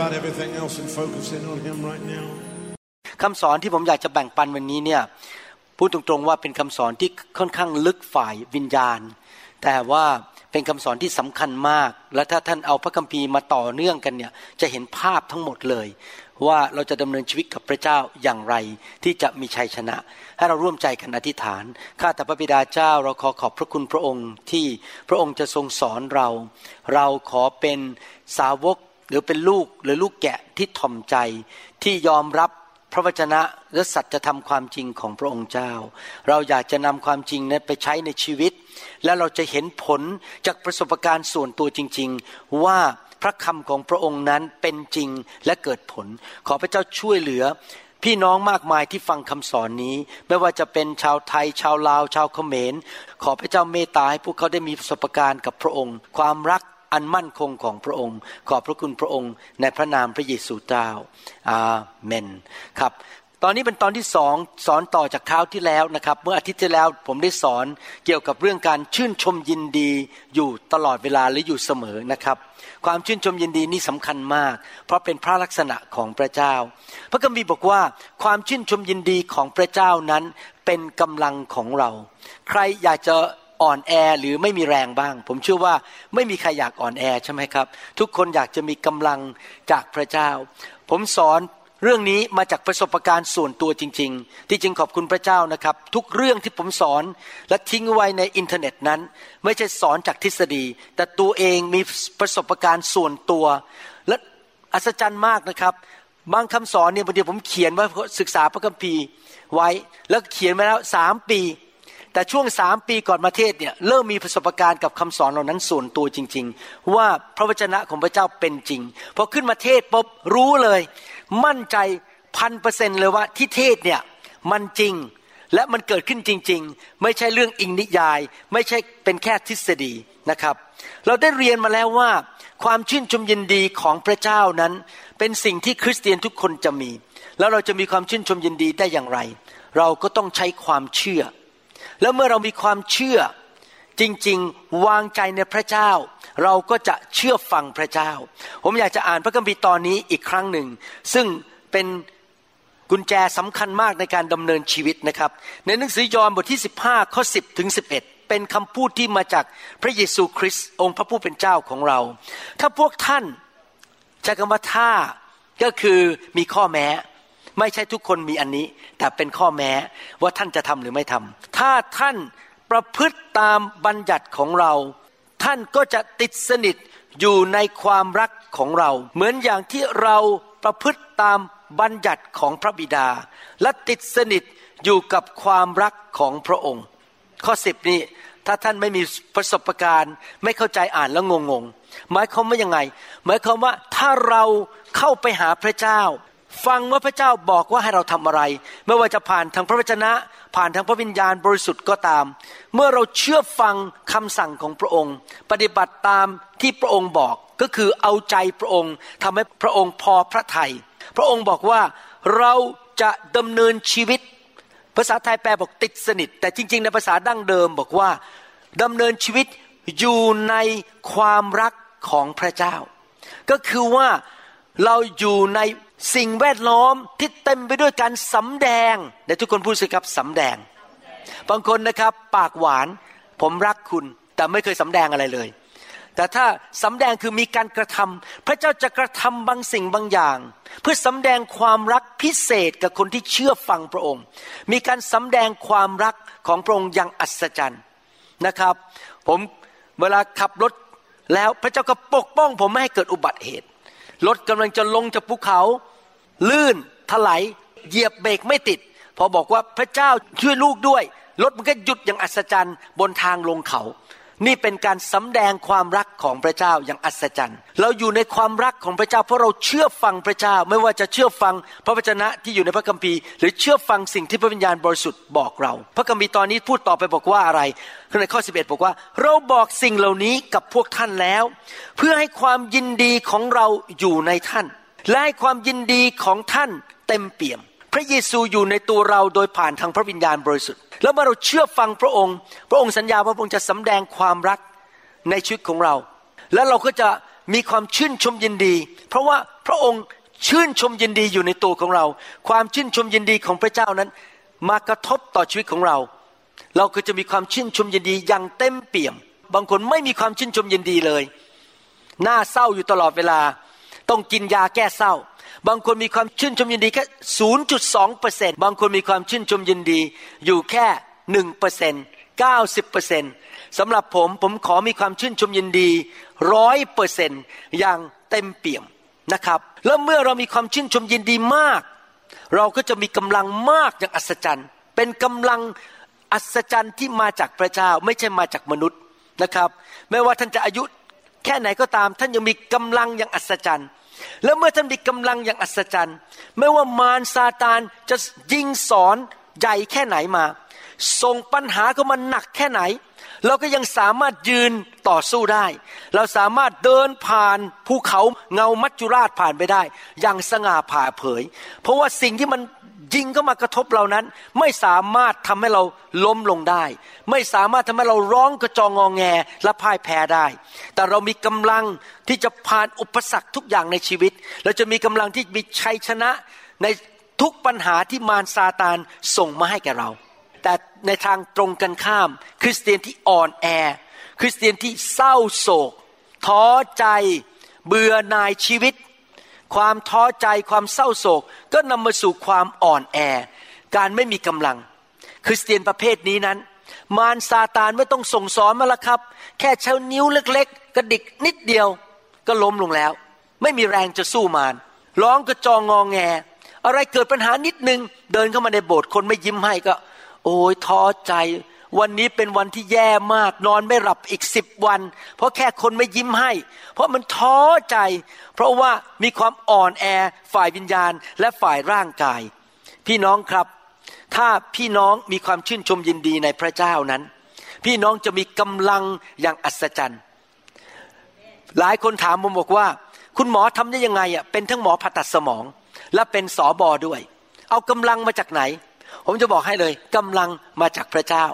about everything else and focus in on Him right now. คำสอนที่ผมอยากจะแบ่งปันวันนี้เนี่ยพูดตรงๆว่าเป็นคำสอนที่ค่อนข้างลึกฝ่ายวิญญาณ แต่ว่าเป็นคำสอนที่สำคัญมาก และถ้าท่านเอาพระคัมภีร์มาต่อเนื่องกันเนี่ยจะเห็นภาพทั้งหมดเลย ว่าเราจะดำเนินชีวิตกับพระเจ้าอย่างไรที่จะมีชัยชนะ ให้เราร่วมใจกันอธิษฐาน ข้าแต่พระบิดาเจ้าเราขอขอบพระคุณพระองค์ที่พระองค์จะทรงสอนเรา เราขอเป็นสาวก หรือเป็นลูกหรือลูกแกะที่ถ่อมใจที่ยอมรับพระวจนะและสัจธรรมความจริงของพระองค์เจ้า เราอยากจะนำความจริงนั้นไปใช้ในชีวิต และเราจะเห็นผลจากประสบการณ์ส่วนตัวจริง ๆ ว่าพระคำของพระองค์นั้นเป็นจริงและเกิดผล ขอพระเจ้าช่วยเหลือ พี่น้องมากมายที่ฟังคำสอนนี้ ไม่ว่าจะเป็นชาวไทย ชาวลาว ชาวเขมร ขอพระเจ้าเมตตาให้พวกเขาได้มีประสบการณ์กับพระองค์ ความรัก อันมั่นคงของพระองค์ ขอบพระคุณพระองค์ ในพระนามพระเยซูเจ้าอาเมนครับตอนนี้เป็นตอนที่สองสอนต่อจากคราวที่แล้วนะครับ เมื่ออาทิตย์ที่แล้วผมได้สอนเกี่ยวกับเรื่องการชื่นชมยินดีอยู่ตลอดเวลาและอยู่เสมอนะครับ ความชื่นชมยินดีนี่สำคัญมาก เพราะเป็นพระลักษณะของพระเจ้า พระคัมภีร์บอกว่าความชื่นชมยินดีของพระเจ้านั้นเป็นกำลังของเรา ใครอยากจะ อ่อนแอหรือไม่มีแรงบ้าง ผมเชื่อว่าไม่มีใครอยากอ่อนแอใช่ไหมครับ ทุกคนอยากจะมีกำลังจากพระเจ้า ผมสอนเรื่องนี้มาจากประสบการณ์ส่วนตัวจริง ๆ ที่จริงขอบคุณพระเจ้านะครับ ทุกเรื่องที่ผมสอนและทิ้งไว้ในอินเทอร์เน็ตนั้น ไม่ใช่สอนจากทฤษฎี แต่ตัวเองมีประสบการณ์ส่วนตัว และอัศจรรย์มากนะครับ บางคำสอนเนี่ยบางทีผมเขียนไว้ศึกษาพระคัมภีร์ไว้ แล้วเขียนมาแล้วสามปี แต่ช่วงสามปีก่อนมาเทศเนี่ยเริ่มมีประสบการณ์กับคำสอนเหล่านั้นส่วนตัวจริง ๆ ว่าพระวจนะของพระเจ้าเป็นจริงพอขึ้นมาเทศปุ๊บรู้เลย มั่นใจพันเปอร์เซ็นเลยว่าที่เทศเนี่ยมันจริงและมันเกิดขึ้นจริง ๆ ไม่ใช่เรื่องอิงนิยาย ไม่ใช่เป็นแค่ทฤษฎีนะครับ เราได้เรียนมาแล้วว่า ความชื่นชมยินดีของพระเจ้านั้น เป็นสิ่งที่คริสเตียนทุกคนจะมี แล้วเราจะมีความชื่นชมยินดีได้อย่างไร เราก็ต้องใช้ความเชื่อ แล้วเมื่อเรามีความเชื่อจริงๆ วางใจในพระเจ้า เราก็จะเชื่อฟังพระเจ้า ผมอยากจะอ่านพระคัมภีร์ตอนนี้อีกครั้งหนึ่ง ซึ่งเป็นกุญแจสำคัญมากในการดำเนินชีวิตนะครับ ในหนังสือยอห์นบทที่ 15 ข้อ 10 ถึง 11 เป็นคำพูดที่มาจากพระเยซูคริสต์องค์พระผู้เป็นเจ้าของเรา ถ้าพวกท่านใช้คำว่าถ้าก็คือมีข้อแม้ ไม่ใช่ทุกคนมีอันนี้ แต่เป็นข้อแม้ว่าท่านจะทำหรือไม่ทำถ้าท่านประพฤติตามบัญญัติของเรา ท่านก็จะติดสนิทอยู่ในความรักของเรา เหมือนอย่างที่เราประพฤติตามบัญญัติของพระบิดา และติดสนิทอยู่กับความรักของพระองค์ ข้อสิบนี้ถ้าท่านไม่มีประสบการณ์ ไม่เข้าใจอ่านแล้วงงๆหมายความว่ายังไง หมายความว่าถ้าเราเข้าไปหาพระเจ้า ฟังว่าพระเจ้าบอกว่าให้เราทำอะไร ไม่ว่าจะผ่านทางพระวจนะ ผ่านทางพระวิญญาณบริสุทธิ์ก็ตาม เมื่อเราเชื่อฟังคำสั่งของพระองค์ ปฏิบัติตามที่พระองค์บอกก็คือเอาใจพระองค์ทำให้พระองค์พอพระทยัยพระองค์บอกว่าเราจะดำเนินชีวิต ภาษาไทยแปลบอกติดสนิท แต่จริง ๆ ในภาษาดั้งเดิมบอกว่าดำเนินชีวิตอยู่ในความรักของพระเจ้า ก็คือว่าเราอยู่ใน สิ่งแวดล้อมที่เต็มไปด้วยการสำแดงแต่ทุกคนพูดสิครับสำแดง บางคนนะครับปากหวานผมรักคุณแต่ไม่เคยสำแดงอะไรเลย แต่ถ้าสำแดงคือมีการกระทำพระเจ้าจะกระทำบางสิ่งบางอย่าง เพื่อสำแดงความรักพิเศษกับคนที่เชื่อฟังพระองค์ มีการสำแดงความรักของพระองค์อย่างอัศจรรย์นะครับ ผมเวลาขับรถแล้วพระเจ้าก็ปกป้องผมไม่ให้เกิดอุบัติเหตุ รถกำลังจะลงจากภูเขา ลื่นถลายเหยียบเบรกไม่ติด พอบอกว่าพระเจ้าช่วยลูกด้วย รถมันก็หยุดอย่างอัศจรรย์บนทางลงเขา นี่เป็นการสำแดงความรักของพระเจ้าอย่างอัศจรรย์ เราอยู่ในความรักของพระเจ้า เพราะเราเชื่อฟังพระเจ้า ไม่ว่าจะเชื่อฟังพระวจนะที่อยู่ในพระคัมภีร์ หรือเชื่อฟังสิ่งที่พระวิญญาณบริสุทธิ์บอกเรา พระคัมภีร์ตอนนี้พูดต่อไปบอกว่าอะไรในข้อ 11 บอกว่า เราบอกสิ่งเหล่านี้กับพวกท่านแล้ว เพื่อให้ความยินดีของเราอยู่ในท่าน และให้ความยินดีของท่านเต็มเปี่ยม พระเยซูอยู่ในตัวเราโดยผ่านทางพระวิญญาณบริสุทธิ์ แล้วเมื่อเราเชื่อฟังพระองค์ พระองค์สัญญาว่าพระองค์จะสำแดงความรักในชีวิตของเรา แล้วเราก็จะมีความชื่นชมยินดี เพราะว่าพระองค์ชื่นชมยินดีอยู่ในตัวของเรา ความชื่นชมยินดีของพระเจ้านั้น มากระทบต่อชีวิตของเรา เราก็จะมีความชื่นชมยินดีอย่างเต็มเปี่ยม บางคนไม่มีความชื่นชมยินดีเลย หน้าเศร้าอยู่ตลอดเวลา ต้องกินยาแก้เศร้า บางคนมีความชื่นชมยินดีแค่ 0.2เปอร์เซ็นบางคนมีความชื่นชมยินดีอยู่แค่หนึ่งเปอร์เซ็นเก้าสิบเปอร์เซ็นสำหรับผมผมขอมีความชื่นชมยินดีร้อยเปอร์เซ็นอย่างเต็มเปี่ยมนะครับ แล้วเมื่อเรามีความชื่นชมยินดีมาก เราก็จะมีกำลังมากอย่างอัศจรรย์ เป็นกำลังอัศจรรย์ที่มาจากพระเจ้าไม่ใช่มาจากมนุษย์นะครับ ไม่ว่าท่านจะอายุแค่ไหนก็ตามท่านยังมีกำลังอย่างอัศจรรย์ แล้วเมื่อท่านมีกำลังอย่างอัศจรรย์ ไม่ว่ามารซาตานจะยิงสอนใหญ่แค่ไหนมา ส่งปัญหาเข้ามาหนักแค่ไหน เราก็ยังสามารถยืนต่อสู้ได้ เราสามารถเดินผ่านภูเขาเงามัจจุราชผ่านไปได้ อย่างสง่าผ่าเผย เพราะว่าสิ่งที่มัน ยิงเข้ามากระทบเรานั้น ไม่สามารถทำให้เราล้มลงได้ ไม่สามารถทำให้เราร้องกระจองงองแงและพ่ายแพ้ได้ แต่เรามีกำลังที่จะผ่านอุปสรรคทุกอย่างในชีวิต เราจะมีกำลังที่มีชัยชนะในทุกปัญหาที่มารซาตานส่งมาให้แก่เรา แต่ในทางตรงกันข้าม คริสเตียนที่อ่อนแอ คริสเตียนที่เศร้าโศกท้อใจ เบื่อหน่ายชีวิต ความท้อใจความเศร้าโศก ก็นำมาสู่ความอ่อนแอ การไม่มีกำลัง คริสเตียนประเภทนี้นั้น มารซาตานไม่ต้องส่งสอนมาละครับ แค่เช้านิ้วเล็กๆ กระดิกนิดเดียว ก็ล้มลงแล้ว ไม่มีแรงจะสู้มารร้องกระจองงองแง อะไรเกิดปัญหานิดนึง เดินเข้ามาในโบสถ์คนไม่ยิ้มให้ก็ โอ้ยท้อใจ วันนี้เป็นวันที่แย่มาก นอนไม่หลับอีกสิบวัน เพราะแค่คนไม่ยิ้มให้ เพราะมันท้อใจ เพราะว่ามีความอ่อนแอฝ่ายวิญญาณและฝ่ายร่างกาย พี่น้องครับ ถ้าพี่น้องมีความชื่นชมยินดีในพระเจ้านั้น พี่น้องจะมีกำลังอย่างอัศจรรย์ หลายคนถามผมบอกว่า คุณหมอทำได้ยังไงอะเป็นทั้งหมอผ่าตัดสมอง และเป็นสอบอด้วย เอากำลังมาจากไหน ผมจะบอกให้เลยกำลังมาจากพระเจ้า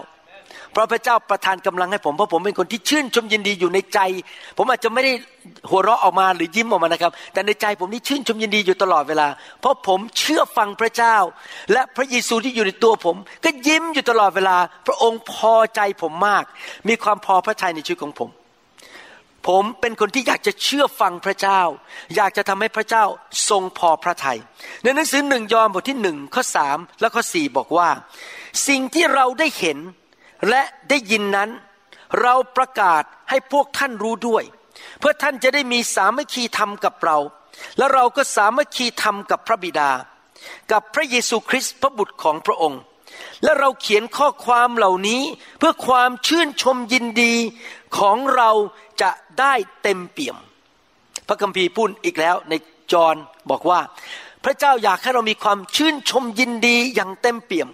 พราะพระเจ้าประทานกำลังให้ผมเพราะผมเป็นคนที่ชื่นชมยินดีอยู่ในใจ ผมอาจจะไม่ได้หัวเราะออกมาหรือยิ้มออกมานะครับ แต่ในใจผมนี่ชื่นชมยินดีอยู่ตลอดเวลา เพราะผมเชื่อฟังพระเจ้า และพระเยซูที่อยู่ในตัวผม ก็ยิ้มอยู่ตลอดเวลา พระองค์พอใจผมมาก มีความพอพระทัยในชีวิตของผม ผมเป็นคนที่อยากจะเชื่อฟังพระเจ้า อยากจะทำให้พระเจ้าทรงพอพระทยัยในหนังสือหนึ่งยอห์นบทที่หนึ่งข้อสามและข้อสี่บอกว่า สิ่งที่เราได้เห็น และได้ยินนั้นเราประกาศให้พวกท่านรู้ด้วย เพื่อท่านจะได้มีสามัคคีธรรมกับเรา และเราก็สามัคคีธรรมกับพระบิดา กับพระเยซูคริสต์พระบุตรของพระองค์ และเราเขียนข้อความเหล่านี้เพื่อความชื่นชมยินดีของเราจะได้เต็มเปี่ยม พระคัมภีร์พูดอีกแล้วในจอห์นบอกว่า พระเจ้าอยากให้เรามีความชื่นชมยินดีอย่างเต็มเปี่ยม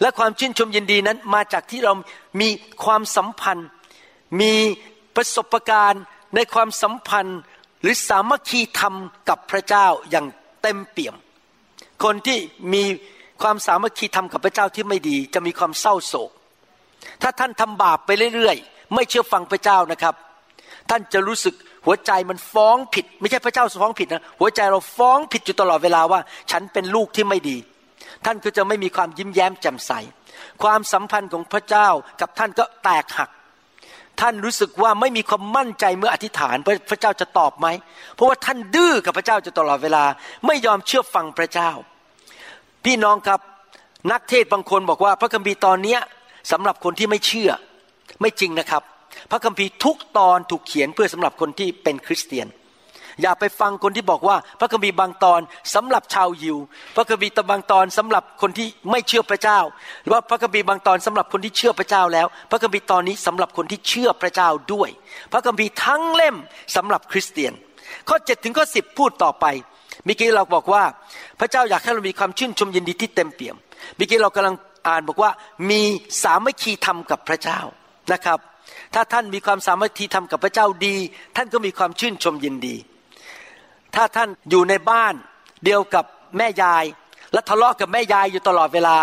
และความชื่นชมยินดีนั้นมาจากที่เรามีความสัมพันธ์ มีประสบการณ์ในความสัมพันธ์ หรือสามัคคีธรรมกับพระเจ้าอย่างเต็มเปี่ยม คนที่มีความสามัคคีธรรมกับพระเจ้าที่ไม่ดี จะมีความเศร้าโศก ถ้าท่านทำบาปไปเรื่อยๆ ไม่เชื่อฟังพระเจ้านะครับ ท่านจะรู้สึกหัวใจมันฟ้องผิด ไม่ใช่พระเจ้าฟ้องผิดนะหัวใจเราฟ้องผิดอยู่ตลอดเวลาว่า ฉันเป็นลูกที่ไม่ดี ท่านก็จะไม่มีความยิ้มแย้มแจ่มใส ความสัมพันธ์ของพระเจ้ากับท่านก็แตกหัก ท่านรู้สึกว่าไม่มีความมั่นใจเมื่ออธิษฐานพระเจ้าจะตอบไหม เพราะว่าท่านดื้อกับพระเจ้าจะตลอดเวลา ไม่ยอมเชื่อฟังพระเจ้า พี่น้องครับนักเทศบางคนบอกว่า พระคัมภีร์ตอนนี้สำหรับคนที่ไม่เชื่อไม่จริงนะครับ พระคัมภีร์ทุกตอนถูกเขียนเพื่อสำหรับคนที่เป็นคริสเตียน อย่าไปฟังคนที่บอกว่า พระคัมภีร์บางตอนสำหรับชาวยิว พระคัมภีร์ตบางตอนสำหรับคนที่ไม่เชื่อพระเจ้า หรือว่าพระคัมภีร์บางตอนสำหรับคนที่เชื่อพระเจ้าแล้ว พระคัมภีร์ตอนนี้สำหรับคนที่เชื่อพระเจ้าด้วย พระคัมภีร์ทั้งเล่มสำหรับคริสเตียน ข้อ7ถึงข้อ10 พูดต่อไปเมื่อกี้เราบอกว่า พระเจ้าอยากให้เรามีความชื่นชมยินดีที่เต็มเปี่ยมเมื่อกี้เรากำลังอ่านบอกว่ามีสามัคคีธรรมกับพระเจ้านะครับถ้าท่านมีความสามัคคีธรรมกับพระเจ้าดี ท่านก็มีความชื่นชมยินดี ถ้าท่านอยู่ในบ้านเดียวกับแม่ยาย และทะเลาะกับแม่ยายอยู่ตลอดเวลา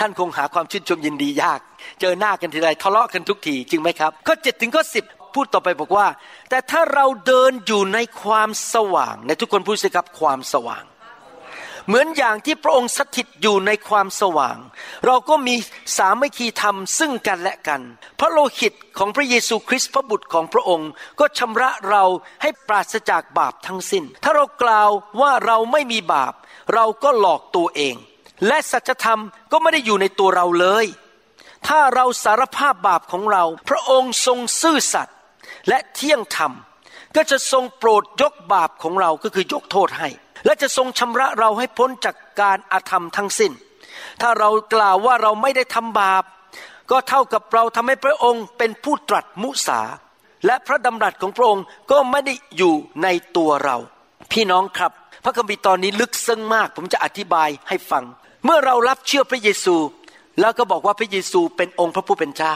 ท่านคงหาความชื่นชมยินดียาก เจอหน้ากันทีไรทะเลาะกันทุกทีจริงไหมครับข้อเจ็ดถึงข้อสิบพูดต่อไปบอกว่า แต่ถ้าเราเดินอยู่ในความสว่าง ในทุกคนพูดสิครับความสว่าง เหมือนอย่างที่พระองค์สถิตอยู่ในความสว่าง เราก็มีสามัคคีธรรมซึ่งกันและกัน พระโลหิตของพระเยซูคริสต์พระบุตรของพระองค์ ก็ชำระเราให้ปราศจากบาปทั้งสิน้น ถ้าเรากล่าวว่าเราไม่มีบาป เราก็หลอกตัวเอง และสัจธรรมก็ไม่ได้อยู่ในตัวเราเลย ถ้าเราสารภาพบาปของเรา พระองค์ทรงซื่อสัตย์และเที่ยงธรรม ก็จะทรงโปรดยกบาปของเราก็คือยกโทษให้ และจะทรงชำระเราให้พ้นจากการอาธรรมทั้งสิ้น ถ้าเรากล่าวว่าเราไม่ได้ทำบาป ก็เท่ากับเราทำให้พระองค์เป็นผู้ตรัสมุสา และพระดำรัสของพระองค์ก็ไม่ได้อยู่ในตัวเรา พี่น้องครับ พระคัมภีร์ตอนนี้ลึกซึ้งมาก ผมจะอธิบายให้ฟัง เมื่อเรารับเชื่อพระเยซู แล้วก็บอกว่าพระเยซูเป็นองค์พระผู้เป็นเจ้า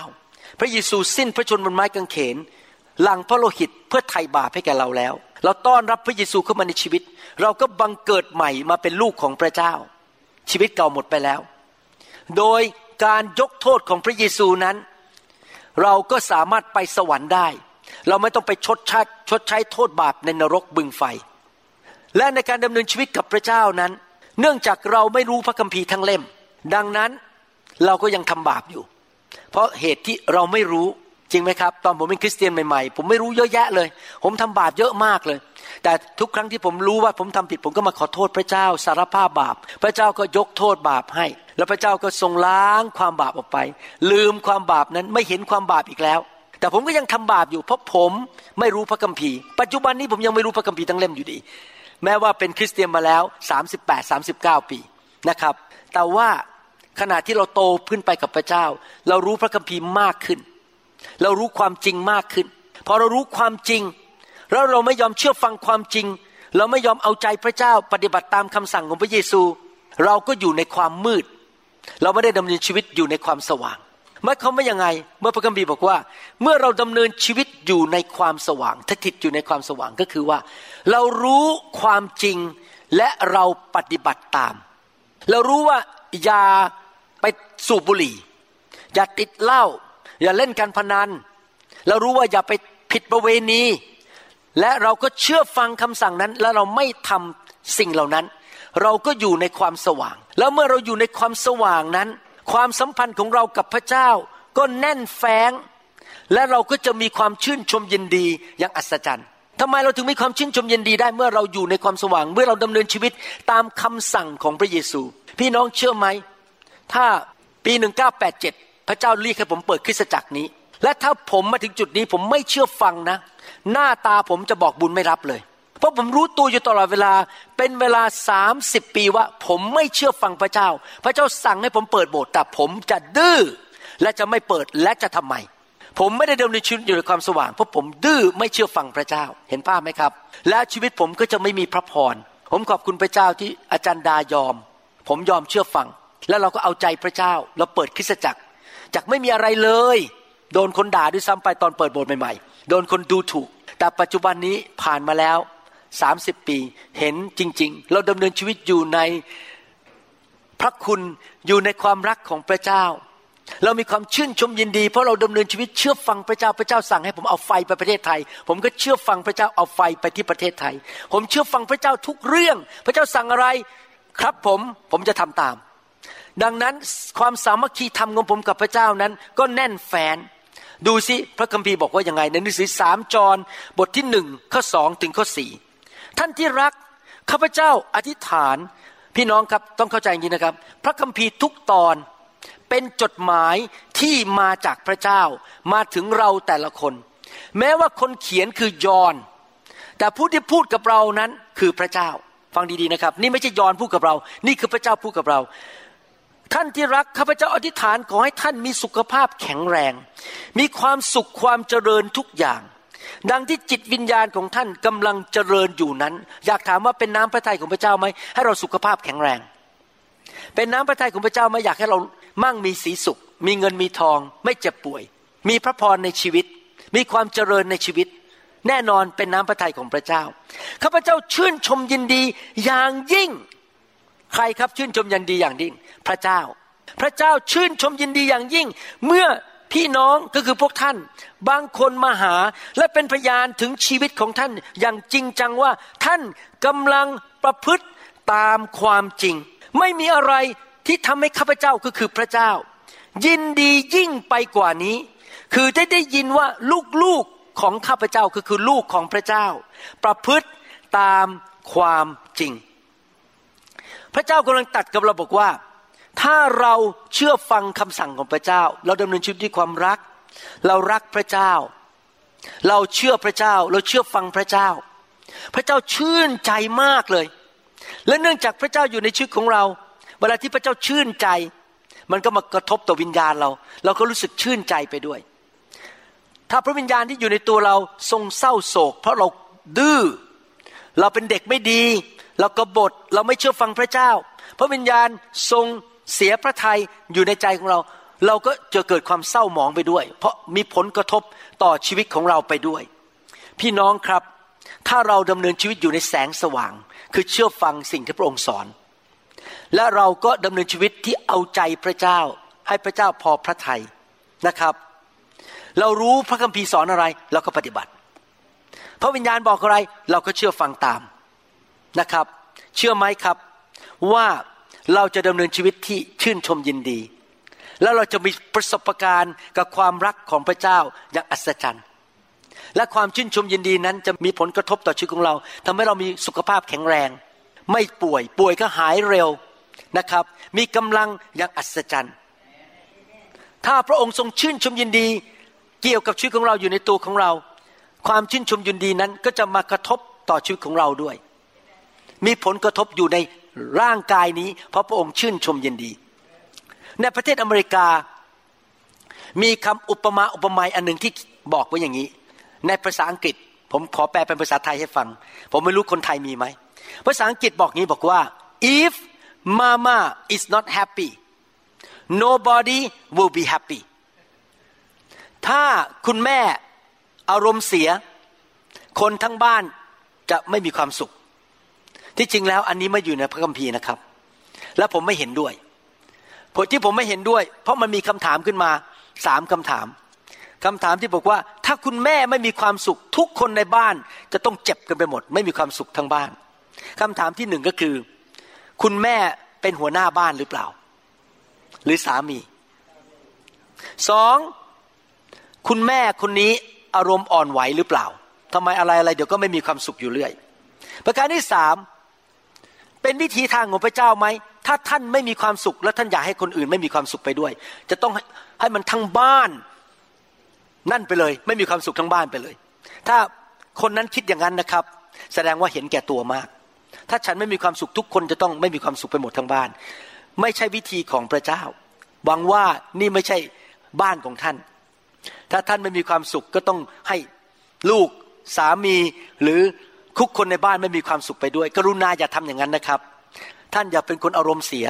พระเยซูสิ้นพระชนม์บนไม้กางเขนหลังพระโลหิตเพื่อไถ่บาปให้แก่เราแล้ว เราต้อนรับพระเยซูเข้ามาในชีวิต เราก็บังเกิดใหม่มาเป็นลูกของพระเจ้า ชีวิตเก่าหมดไปแล้ว โดยการยกโทษของพระเยซูนั้น เราก็สามารถไปสวรรค์ได้ เราไม่ต้องไปชดช้ชดใช้โทษบาปในนรกบึงไฟ และในการดำเนินชีวิตกับพระเจ้านั้น เนื่องจากเราไม่รู้พระคัมภีร์ทั้งเล่ม ดังนั้นเราก็ยังทำบาปอยู่ เพราะเหตุที่เราไม่รู้ จริงไหมครับ ตอนผมเป็นคริสเตียนใหม่ๆ ผมไม่รู้เยอะแยะเลย ผมทำบาปเยอะมากเลย แต่ทุกครั้งที่ผมรู้ว่าผมทำผิด ผมก็มาขอโทษพระเจ้าสารภาพบาป พระเจ้าก็ยกโทษบาปให้ แล้วพระเจ้าก็ทรงล้างความบาปออกไป ลืมความบาปนั้นไม่เห็นความบาปอีกแล้ว แต่ผมก็ยังทำบาปอยู่เพราะผมไม่รู้พระคัมภีร์ ปัจจุบันนี้ผมยังไม่รู้พระคัมภีร์ทั้งเล่มอยู่ดี แม้ว่าเป็นคริสเตียนมาแล้ว 38 39 ปีนะครับ แต่ว่าขณะที่เราโตขึ้นไปกับพระเจ้า เรารู้พระคัมภีร์มากขึ้น เรารู้ความจริงมากขึ้น พอเรารู้ความจริง แล้วเราไม่ยอมเชื่อฟังความจริง เราไม่ยอมเอาใจพระเจ้าปฏิบัติตามคำสั่งของพระเยซู เราก็อยู่ในความมืด เราไม่ได้ดำเนินชีวิตอยู่ในความสว่างเมื่อเขาไม่ยังไง เมื่อพระคัมภีร์บอกว่า เมื่อเราดำเนินชีวิตอยู่ในความสว่างถถิตอยู่ในความสว่างก็คือว่า เรารู้ความจริงและเราปฏิบัติตาม เรารู้ว่าอย่าไปสูบบุหรี่ อย่าติดเหล้า อย่าเล่นการพนัน เรารู้ว่าอย่าไปผิดประเวณี และเราก็เชื่อฟังคำสั่งนั้น แล้วเราไม่ทำสิ่งเหล่านั้น เราก็อยู่ในความสว่าง แล้วเมื่อเราอยู่ในความสว่างนั้น ความสัมพันธ์ของเรากับพระเจ้า ก็แน่นแฟ้ง และเราก็จะมีความชื่นชมยินดีอย่างอัศจรรย์ทำไมเราถึงมีความชื่นชมยินดีได้เมื่อเราอยู่ในความสว่าง เมื่อเราดำเนินชีวิตตามคำสั่งของพระเยซู พี่น้องเชื่อไหม ถ้าปี 1987 พระเจ้าเรียกให้ผมเปิดคริสตจักรนี้ และถ้าผมมาถึงจุดนี้ผมไม่เชื่อฟังนะ หน้าตาผมจะบอกบุญไม่รับเลย เพราะผมรู้ตัวอยู่ตลอดเวลาเป็นเวลาสามสิบปีว่า ผมไม่เชื่อฟังพระเจ้า พระเจ้าสั่งให้ผมเปิดโบสถ์แต่ผมจะดื้อและจะไม่เปิดและจะทำไมผมไม่ได้ดำเนินชีวิตอยู่ในความสว่างเพราะผมดื้อไม่เชื่อฟังพระเจ้า เห็นภาพไหมครับ และชีวิตผมก็จะไม่มีพระพร ผมขอบคุณพระเจ้าที่อาจารย์ดายอม ผมยอมเชื่อฟัง แล้วเราก็เอาใจพระเจ้า เราเปิดคริสตจักร จากไม่มีอะไรเลย โดนคนด่าด้วยซ้ำไปตอนเปิดโบสถ์ใหม่ๆ โดนคนดูถูก แต่ปัจจุบันนี้ผ่านมาแล้วสามสิบปี เห็นจริง ๆ เราดำเนินชีวิตอยู่ในพระคุณอยู่ในความรักของพระเจ้า เรามีความชื่นชมยินดี เพราะเราดำเนินชีวิตเชื่อฟังพระเจ้าพระเจ้าสั่งให้ผมเอาไฟไปประเทศไทย ผมก็เชื่อฟังพระเจ้าเอาไฟไปที่ประเทศไทย ผมเชื่อฟังพระเจ้าทุกเรื่อง พระเจ้าสั่งอะไรครับผมผมจะทำตาม ดังนั้นความสามัคคีธรรมของผมกับพระเจ้านั้น ก็แน่นแฟน ดูสิพระคัมภีร์บอกว่ายังไงในหนังสือสามจรบทที่หนึ่งข้อสองถึงข้อสี่ท่านที่รักข้าพเจ้าอธิษฐาน พี่น้องครับต้องเข้าใจอย่างนี้นะครับ พระคัมภีร์ทุกตอนเป็นจดหมายที่มาจากพระเจ้ามาถึงเราแต่ละคน แม้ว่าคนเขียนคือยอน แต่ผู้ที่พูดกับเรานั้นคือพระเจ้า ฟังดีๆนะครับ นี่ไม่ใช่ยอนพูดกับเรา นี่คือพระเจ้าพูดกับเรา ท่านที่รักข้าพเจ้าอธิษฐานขอให้ท่านมีสุขภาพแข็งแรง มีความสุขความเจริญทุกอย่าง ดังที่จิตวิญญาณของท่านกำลังเจริญอยู่นั้น อยากถามว่าเป็นน้ำพระทัยของพระเจ้าไหมให้เราสุขภาพแข็งแรง เป็นน้ำพระทัยของพระเจ้าไหมอยากให้เรามั่งมีสีสุข มีเงินมีทอง ไม่เจ็บป่วย มีพระพรในชีวิต มีความเจริญในชีวิต แน่นอนเป็นน้ำพระทัยของพระเจ้าข้าพเจ้าชื่นชมยินดีอย่างยิ่ง ใครครับชื่นชมยินดีอย่างยิ่ง พระเจ้า พระเจ้าชื่นชมยินดีอย่างยิ่ง เมื่อพี่น้องก็คือพวกท่าน บางคนมาหาและเป็นพยานถึงชีวิตของท่านอย่างจริงจังว่าท่านกำลังประพฤติตามความจริง ไม่มีอะไรที่ทำให้ข้าพเจ้าก็คือพระเจ้า ยินดียิ่งไปกว่านี้ คือได้ได้ยินว่าลูกๆของข้าพเจ้าก็คือลูกของพระเจ้า ประพฤติตามความจริง พระเจ้ากำลังตัดกับเราบอกว่า ถ้าเราเชื่อฟังคำสั่งของพระเจ้า เราดำเนินชีวิตด้วยความรัก เรารักพระเจ้า เราเชื่อพระเจ้า เราเชื่อฟังพระเจ้า พระเจ้าชื่นใจมากเลย และเนื่องจากพระเจ้าอยู่ในชีวิตของเรา เวลาที่พระเจ้าชื่นใจ มันก็มากระทบต่อวิญญาณเรา เราก็รู้สึกชื่นใจไปด้วย ถ้าพระวิญญาณที่อยู่ในตัวเราทรงเศร้าโศก เพราะเราดื้อเราเป็นเด็กไม่ดี เรากบฏเราไม่เชื่อฟังพระเจ้า พระวิญญาณทรงเสียพระทัยอยู่ในใจของเรา เราก็จะเกิดความเศร้าหมองไปด้วย เพราะมีผลกระทบต่อชีวิตของเราไปด้วย พี่น้องครับ ถ้าเราดำเนินชีวิตอยู่ในแสงสว่าง คือเชื่อฟังสิ่งที่พระองค์สอน และเราก็ดำเนินชีวิตที่เอาใจพระเจ้า ให้พระเจ้าพอพระทัยนะครับ เรารู้พระคัมภีร์สอนอะไรเราก็ปฏิบัติ พระวิญญาณบอกอะไรเราก็เชื่อฟังตาม นะครับ เชื่อไหมครับว่าเราจะดำเนินชีวิตที่ชื่นชมยินดี แล้วเราจะมีประสบการณ์กับความรักของพระเจ้าอย่างอัศจรรย์ และความชื่นชมยินดีนั้นจะมีผลกระทบต่อชีวิตของเราทำให้เรามีสุขภาพแข็งแรง ไม่ป่วย ป่วยก็หายเร็วนะครับ มีกำลังอย่างอัศจรรย์ ถ้าพระองค์ทรงชื่นชมยินดี เกี่ยวกับชีวิตของเราอยู่ในตัวของเรา ความชื่นชมยินดีนั้นก็จะมากระทบต่อชีวิตของเราด้วย มีผลกระทบอยู่ในร่างกายนี้ เพราะพระองค์ชื่นชมยินดี ในประเทศอเมริกา มีคำอุปมาอุปไมยอันหนึ่งที่บอกไว้อย่างนี้ ในภาษาอังกฤษ ผมขอแปลเป็นภาษาไทยให้ฟัง ผมไม่รู้คนไทยมีไหมภาษาอังกฤษบอกงี้บอกว่า if mama is not happy nobody will be happy ถ้าคุณแม่อารมณ์เสีย คนทั้งบ้านจะไม่มีความสุข ที่จริงแล้วอันนี้ไม่อยู่ในพระคัมภีร์นะครับ และผมไม่เห็นด้วยผลที่ผมไม่เห็นด้วย เพราะมันมีคำถามขึ้นมาสามคำถามคำถามที่บอกว่า ถ้าคุณแม่ไม่มีความสุขทุกคนในบ้าน จะต้องเจ็บกันไปหมด ไม่มีความสุขทั้งบ้านคำถามที่หนึ่งก็คือ คุณแม่เป็นหัวหน้าบ้านหรือเปล่า หรือสามีสองคุณแม่คนนี้อารมณ์อ่อนไหวหรือเปล่าทำไมอะไรอะไรเดี๋ยวก็ไม่มีความสุขอยู่เรื่อย ประการที่สาม เป็นวิธีทางของพระเจ้าไหม ถ้าท่านไม่มีความสุข และท่านอยากให้คนอื่นไม่มีความสุขไปด้วย จะต้องให้ใหมันทั้งบ้าน นั่นไปเลย ไม่มีความสุขทั้งบ้านไปเลย ถ้าคนนั้นคิดอย่างนั้นนะครับ แสดงว่าเห็นแก่ตัวมาก ถ้าฉันไม่มีความสุขทุกคนจะต้องไม่มีความสุขไปหมดทั้งบ้าน ไม่ใช่วิธีของพระเจ้าหวังว่านี่ไม่ใช่บ้านของท่าน ถ้าท่านไม่มีความสุขก็ต้องให้ลูกสามีหรือ คุกคนในบ้านไม่มีความสุขไปด้วย กรุณาอย่าทำอย่างนั้นนะครับ ท่านอย่าเป็นคนอารมณ์เสีย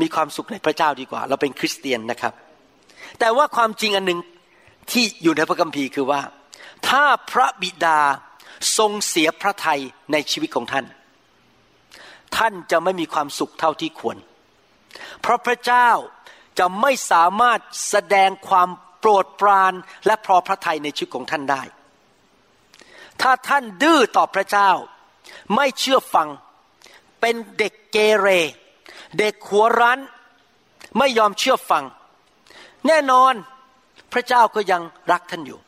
มีความสุขในพระเจ้าดีกว่า เราเป็นคริสเตียนนะครับ แต่ว่าความจริงอันหนึ่งที่อยู่ในพระคัมภีร์คือว่า ถ้าพระบิดาทรงเสียพระทัยในชีวิตของท่าน ท่านจะไม่มีความสุขเท่าที่ควร เพราะพระเจ้าจะไม่สามารถแสดงความโปรดปรานและพอพระทัยในชีวิตของท่านได้ ถ้าท่านดื้อต่อพระเจ้า ไม่เชื่อฟัง เป็นเด็กเกเร เด็กหัวรั้น ไม่ยอมเชื่อฟัง แน่นอนพระเจ้าก็ยังรักท่านอยู่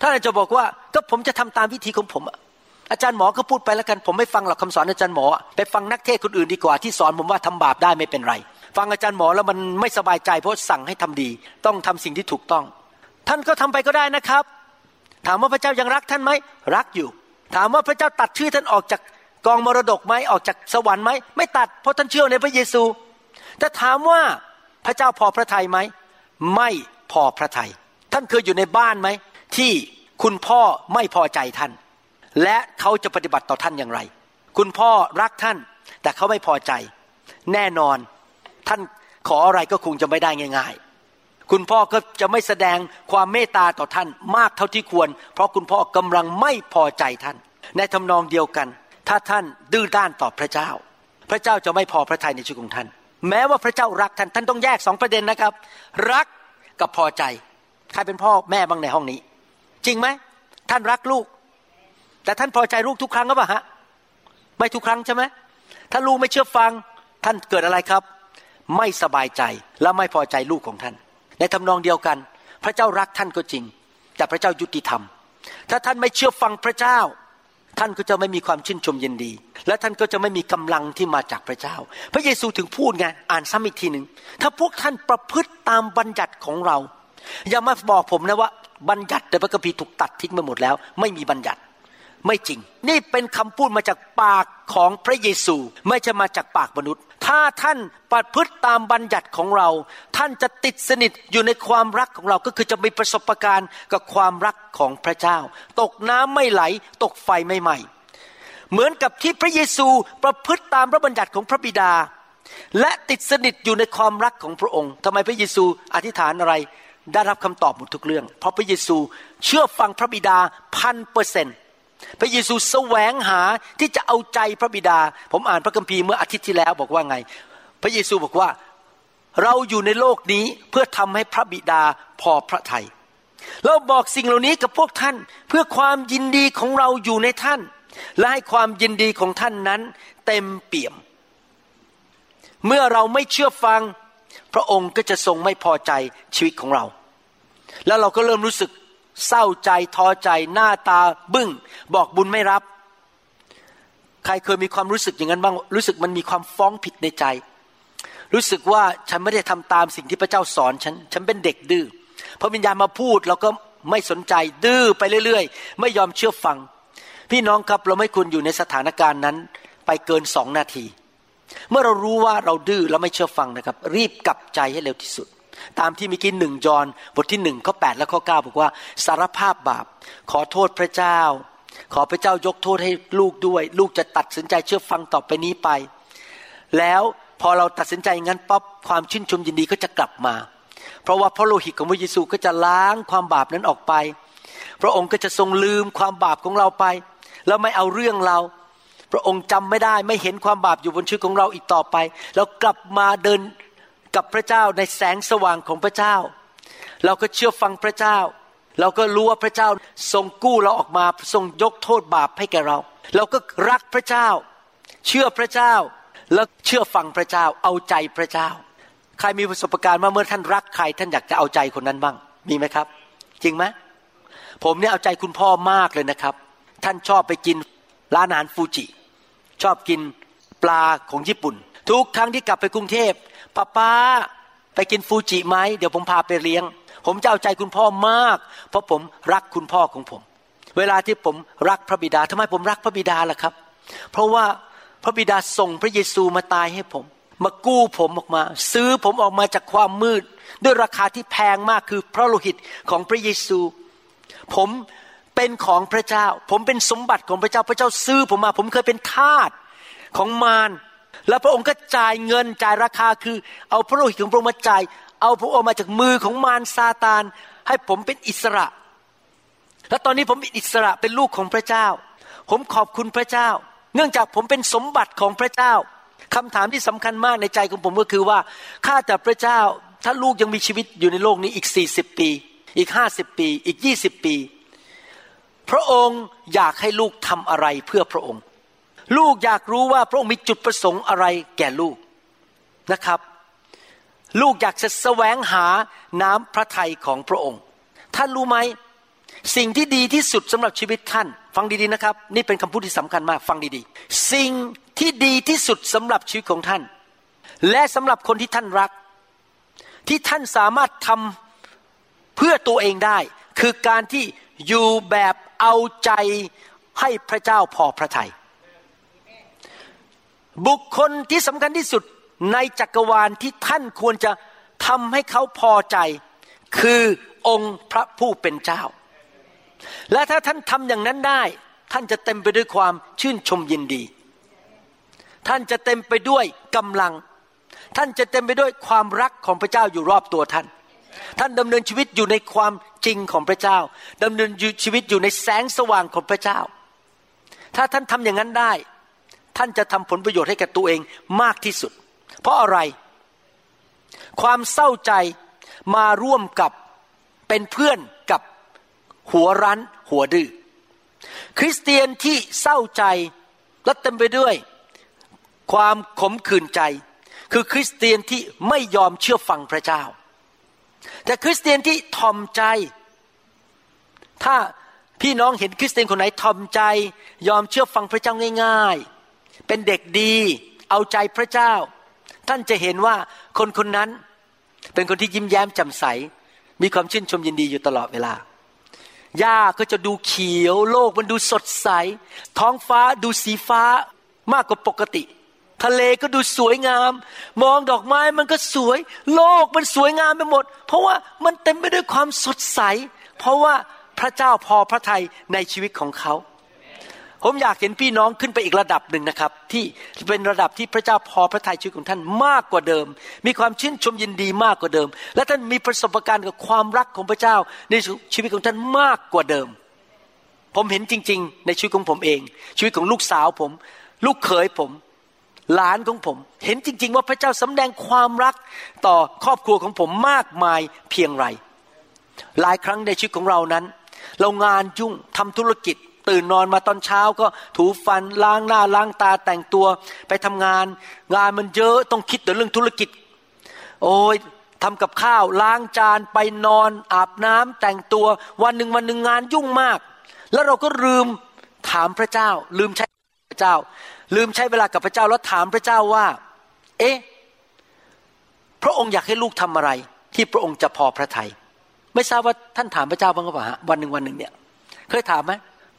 ท่านอาจจะบอกว่าก็ผมจะทำตามวิธีของผมอาจารย์หมอก็พูดไปแล้วกัน ผมไม่ฟังหรอกคำสอนอาจารย์หมอ ไปฟังนักเทศคนอื่นดีกว่าที่สอนผมว่าทำบาปได้ไม่เป็นไร ฟังอาจารย์หมอแล้วมันไม่สบายใจเพราะสั่งให้ทำดี ต้องทำสิ่งที่ถูกต้อง ท่านก็ทำไปก็ได้นะครับ ถามว่าพระเจ้ายังรักท่านไหมรักอยู่ ถามว่าพระเจ้าตัดชื่อท่านออกจากกองมรดกไหมออกจากสวรรค์ไหมไม่ตัดเพราะท่านเชื่อในพระเยซู แต่ถามว่าพระเจ้าพอพระทัยไหมไม่พอพระทัยท่านเคยอยู่ในบ้านไหมที่คุณพ่อไม่พอใจท่าน และเขาจะปฏิบัติต่อท่านอย่างไร คุณพ่อรักท่าน แต่เขาไม่พอใจ แน่นอนท่านขออะไรก็คงจะไม่ได้ง่าย ๆ คุณพ่อก็จะไม่แสดงความเมตตาต่อท่านมากเท่าที่ควร เพราะคุณพ่อกำลังไม่พอใจท่าน ในทำนองเดียวกัน ถ้าท่านดื้อด้านต่อพระเจ้า พระเจ้าจะไม่พอพระทัยในชีวิตของท่าน แม้ว่าพระเจ้ารักท่านท่านต้องแยกสองประเด็นนะครับ รักกับพอใจใครเป็นพ่อแม่บ้างในห้องนี้ จริงไหมท่านรักลูก แต่ท่านพอใจลูกทุกครั้งหรือเปล่าฮะไม่ทุกครั้งใช่ไหมถ้าลูกไม่เชื่อฟังท่านเกิดอะไรครับ ไม่สบายใจและไม่พอใจลูกของท่าน ในทำนองเดียวกัน พระเจ้ารักท่านก็จริง แต่พระเจ้ายุติธรรม ถ้าท่านไม่เชื่อฟังพระเจ้า ท่านก็จะไม่มีความชื่นชมยินดี และท่านก็จะไม่มีกำลังที่มาจากพระเจ้า พระเยซูถึงพูดไงอ่านซ้ำอีกทีหนึ่งถ้าพวกท่านประพฤติตามบัญญัติของเรา อย่ามาบอกผมนะว่าบัญญัติในพระคัมภีร์ถูกตัดทิ้งไปหมดแล้ว ไม่มีบัญญัติ ไม่จริง นี่เป็นคำพูดมาจากปากของพระเยซู ไม่ใช่มาจากปากมนุษย์ ถ้าท่านประพฤติตามบัญญัติของเรา ท่านจะติดสนิทอยู่ในความรักของเราก็คือจะมีประสบการณ์กับความรักของพระเจ้า ตกน้ำไม่ไหล ตกไฟไม่ไหม้เหมือนกับที่พระเยซูประพฤติตามพระบัญญัติของพระบิดา และติดสนิทอยู่ในความรักของพระองค์ทำไมพระเยซูอธิษฐานอะไรได้รับคำตอบหมดทุกเรื่อง เพราะพระเยซูเชื่อฟังพระบิดาพันเปอร์เซนต์ พระเยซูแสวงหาที่จะเอาใจพระบิดา ผมอ่านพระคัมภีร์เมื่ออาทิตย์ที่แล้วบอกว่าไง พระเยซูบอกว่าเราอยู่ในโลกนี้เพื่อทำให้พระบิดาพอพระทยัยเราบอกสิ่งเหล่านี้กับพวกท่านเพื่อความยินดีของเราอยู่ในท่าน และให้ความยินดีของท่านนั้น เต็มเปี่ยม เมื่อเราไม่เชื่อฟัง พระองค์ก็จะทรงไม่พอใจชีวิตของเรา แล้วเราก็เริ่มรู้สึก เศร้าใจท้อใจหน้าตาบึง้ง บอกบุญไม่รับ ใครเคยมีความรู้สึกอย่างนั้นบ้างรู้สึกมันมีความฟ้องผิดในใจ รู้สึกว่าฉันไม่ได้ทำตามสิ่งที่พระเจ้าสอนฉันฉันเป็นเด็กดื้อพระวิญญาณมาพูดเราก็ไม่สนใจดื้อไปเรื่อยๆ ไม่ยอมเชื่อฟัง พี่น้องครับเราไม่ควรอยู่ในสถานการณ์นั้น ไปเกินสองนาที เมื่อเรารู้ว่าเราดื้อแล้วไม่เชื่อฟังนะครับ รีบกลับใจให้เร็วที่สุด ตามที่มีกินหนึ่งจอนบทที่หนึ่งข้อแปดและข้อเก้าบอกว่าสารภาพบาป ขอโทษพระเจ้า ขอพระเจ้ายกโทษให้ลูกด้วย ลูกจะตัดสินใจเชื่อฟังต่อไปนี้ไป แล้วพอเราตัดสินใจงั้นปั๊บความชื่นชมยินดีก็จะกลับมา เพราะว่าพระโลหิตของพระเยซูก็จะล้างความบาปนั้นออกไป พระองค์ก็จะทรงลืมความบาปของเราไป แล้วไม่เอาเรื่องเรา พระองค์จำไม่ได้ไม่เห็นความบาปอยู่บนชีวิตของเราอีกต่อไปแล้วกลับมาเดิน กับพระเจ้าในแสงสว่างของพระเจ้า เราก็เชื่อฟังพระเจ้า เราก็รู้ว่าพระเจ้าทรงกู้เราออกมาทรงยกโทษบาปให้แก่เรา เราก็รักพระเจ้า เชื่อพระเจ้าแล้วเชื่อฟังพระเจ้าเอาใจพระเจ้า ใครมีประสบการณ์ว่าเมื่อท่านรักใครท่านอยากจะเอาใจคนนั้นบ้างมีไหมครับ จริงไหมผมเนี่ยเอาใจคุณพ่อมากเลยนะครับ ท่านชอบไปกินร้านอาหารฟูจิ ชอบกินปลาของญี่ปุ่น ทุกครั้งที่กลับไปกรุงเทพ ป้าป้าไปกินฟูจิไหมเดี๋ยวผมพาไปเลี้ยง ผมจะเอาใจคุณพ่อมาก เพราะผมรักคุณพ่อของผม เวลาที่ผมรักพระบิดาทำไมผมรักพระบิดาล่ะครับ เพราะว่าพระบิดาส่งพระเยซูมาตายให้ผม มากู้ผมออกมา ซื้อผมออกมาจากความมืด ด้วยราคาที่แพงมากคือพระโลหิตของพระเยซู ผมเป็นของพระเจ้า ผมเป็นสมบัติของพระเจ้าพระเจ้าซื้อผมมา ผมเคยเป็นทาสของมาร แล้วพระองค์ก็จ่ายเงินจ่ายราคาคือ เอาพระโลหิตของพระองค์มาจ่าย เอาพระองค์มาจากมือของมารซาตาน ให้ผมเป็นอิสระ และตอนนี้ผมเป็นอิสระเป็นลูกของพระเจ้า ผมขอบคุณพระเจ้า เนื่องจากผมเป็นสมบัติของพระเจ้าคำถามที่สำคัญมากในใจของผมก็คือว่าข้าแต่พระเจ้าถ้าลูกยังมีชีวิตอยู่ในโลกนี้อีกสี่สิบปี อีกห้าสิบปี อีกยี่สิบปี พระองค์อยากให้ลูกทำอะไรเพื่อพระองค์ ลูกอยากรู้ว่าพระองค์มีจุดประสงค์อะไรแก่ลูกนะครับ ลูกอยากจะแสวงหาน้ำพระทัยของพระองค์ ท่านรู้ไหมสิ่งที่ดีที่สุดสำหรับชีวิตท่าน ฟังดีๆนะครับ นี่เป็นคำพูดที่สำคัญมากฟังดีๆ สิ่งที่ดีที่สุดสำหรับชีวิตของท่าน และสำหรับคนที่ท่านรัก ที่ท่านสามารถทำเพื่อตัวเองได้ คือการที่อยู่แบบเอาใจให้พระเจ้าพอพระทยัย บุคคลที่สำคัญที่สุดในจักรวาลที่ท่านควรจะทำให้เขาพอใจ คือองค์พระผู้เป็นเจ้า และถ้าท่านทำอย่างนั้นได้ ท่านจะเต็มไปด้วยความชื่นชมยินดี ท่านจะเต็มไปด้วยกำลัง ท่านจะเต็มไปด้วยความรักของพระเจ้าอยู่รอบตัวท่าน ท่านดำเนินชีวิตอยู่ในความจริงของพระเจ้าดำเนินชีวิตอยู่ในแสงสว่างของพระเจ้า ถ้าท่านทำอย่างนั้นได้ ท่านจะทำผลประโยชน์ให้แกับตัวเองมากที่สุด เพราะอะไร ความเศร้าใจมาร่วมกับเป็นเพื่อนกับหัวรั้นหัวดื้อคริสเตียนที่เศร้าใจและเต็มไปด้วย ความขมขื่นใจ คือคริสเตียนที่ไม่ยอมเชื่อฟังพระเจ้า แต่คริสเตียนที่ทอมใจ ถ้าพี่น้องเห็นคริสเตียนคนไหนทอมใจ ยอมเชื่อฟังพระเจ้าง่าย ๆ เป็นเด็กดี เอาใจพระเจ้า ท่านจะเห็นว่าคนคนนั้น เป็นคนที่ยิ้มแย้มแจ่มใส มีความชื่นชมยินดีอยู่ตลอดเวลาหญ้าก็จะดูเขียว โลกมันดูสดใส ท้องฟ้าดูสีฟ้ามากกว่าปกติ ทะเลก็ดูสวยงาม มองดอกไม้มันก็สวย โลกมันสวยงามไปหมด เพราะว่ามันเต็มไปด้วยความสดใส เพราะว่าพระเจ้าพอพระทัยในชีวิตของเขา ผมอยากเห็นพี่น้องขึ้นไปอีกระดับหนึ่งนะครับ ที่เป็นระดับที่พระเจ้าพอพระทัยชีวิตของท่านมากกว่าเดิม มีความชื่นชมยินดีมากกว่าเดิม และท่านมีประสบการณ์กับความรักของพระเจ้าในชีวิตของท่านมากกว่าเดิม ผมเห็นจริง ๆ ในชีวิตของผมเอง ชีวิตของลูกสาวผม ลูกเขยผม หลานของผม เห็นจริง ๆ ว่าพระเจ้าสำแดงความรักต่อครอบครัวของผมมากมายเพียงไรหลายครั้งในชีวิตของเรานั้น เรางานยุ่งทำธุรกิจ ตื่นนอนมาตอนเช้าก็ถูฟันล้างหน้าล้างตาแต่งตัวไปทำงาน งานมันเยอะต้องคิดแต่เรื่องธุรกิจ โอ้ยทำกับข้าวล้างจานไปนอน อาบน้ำแต่งตัววันหนึ่งวันหนึ่งงานยุ่งมาก แล้วเราก็ลืมถามพระเจ้า ลืมใช้พระเจ้า ลืมใช้เวลากับพระเจ้าแล้วถามพระเจ้าว่า เอ๊ะพระองค์อยากให้ลูกทำอะไร ที่พระองค์จะพอพระทยัยไม่ทราบว่าท่านถามพระเจ้าบ้างหรือเปล่าฮะวันหนึ่งวันหนึ่งเนี่ย เคยถามไหม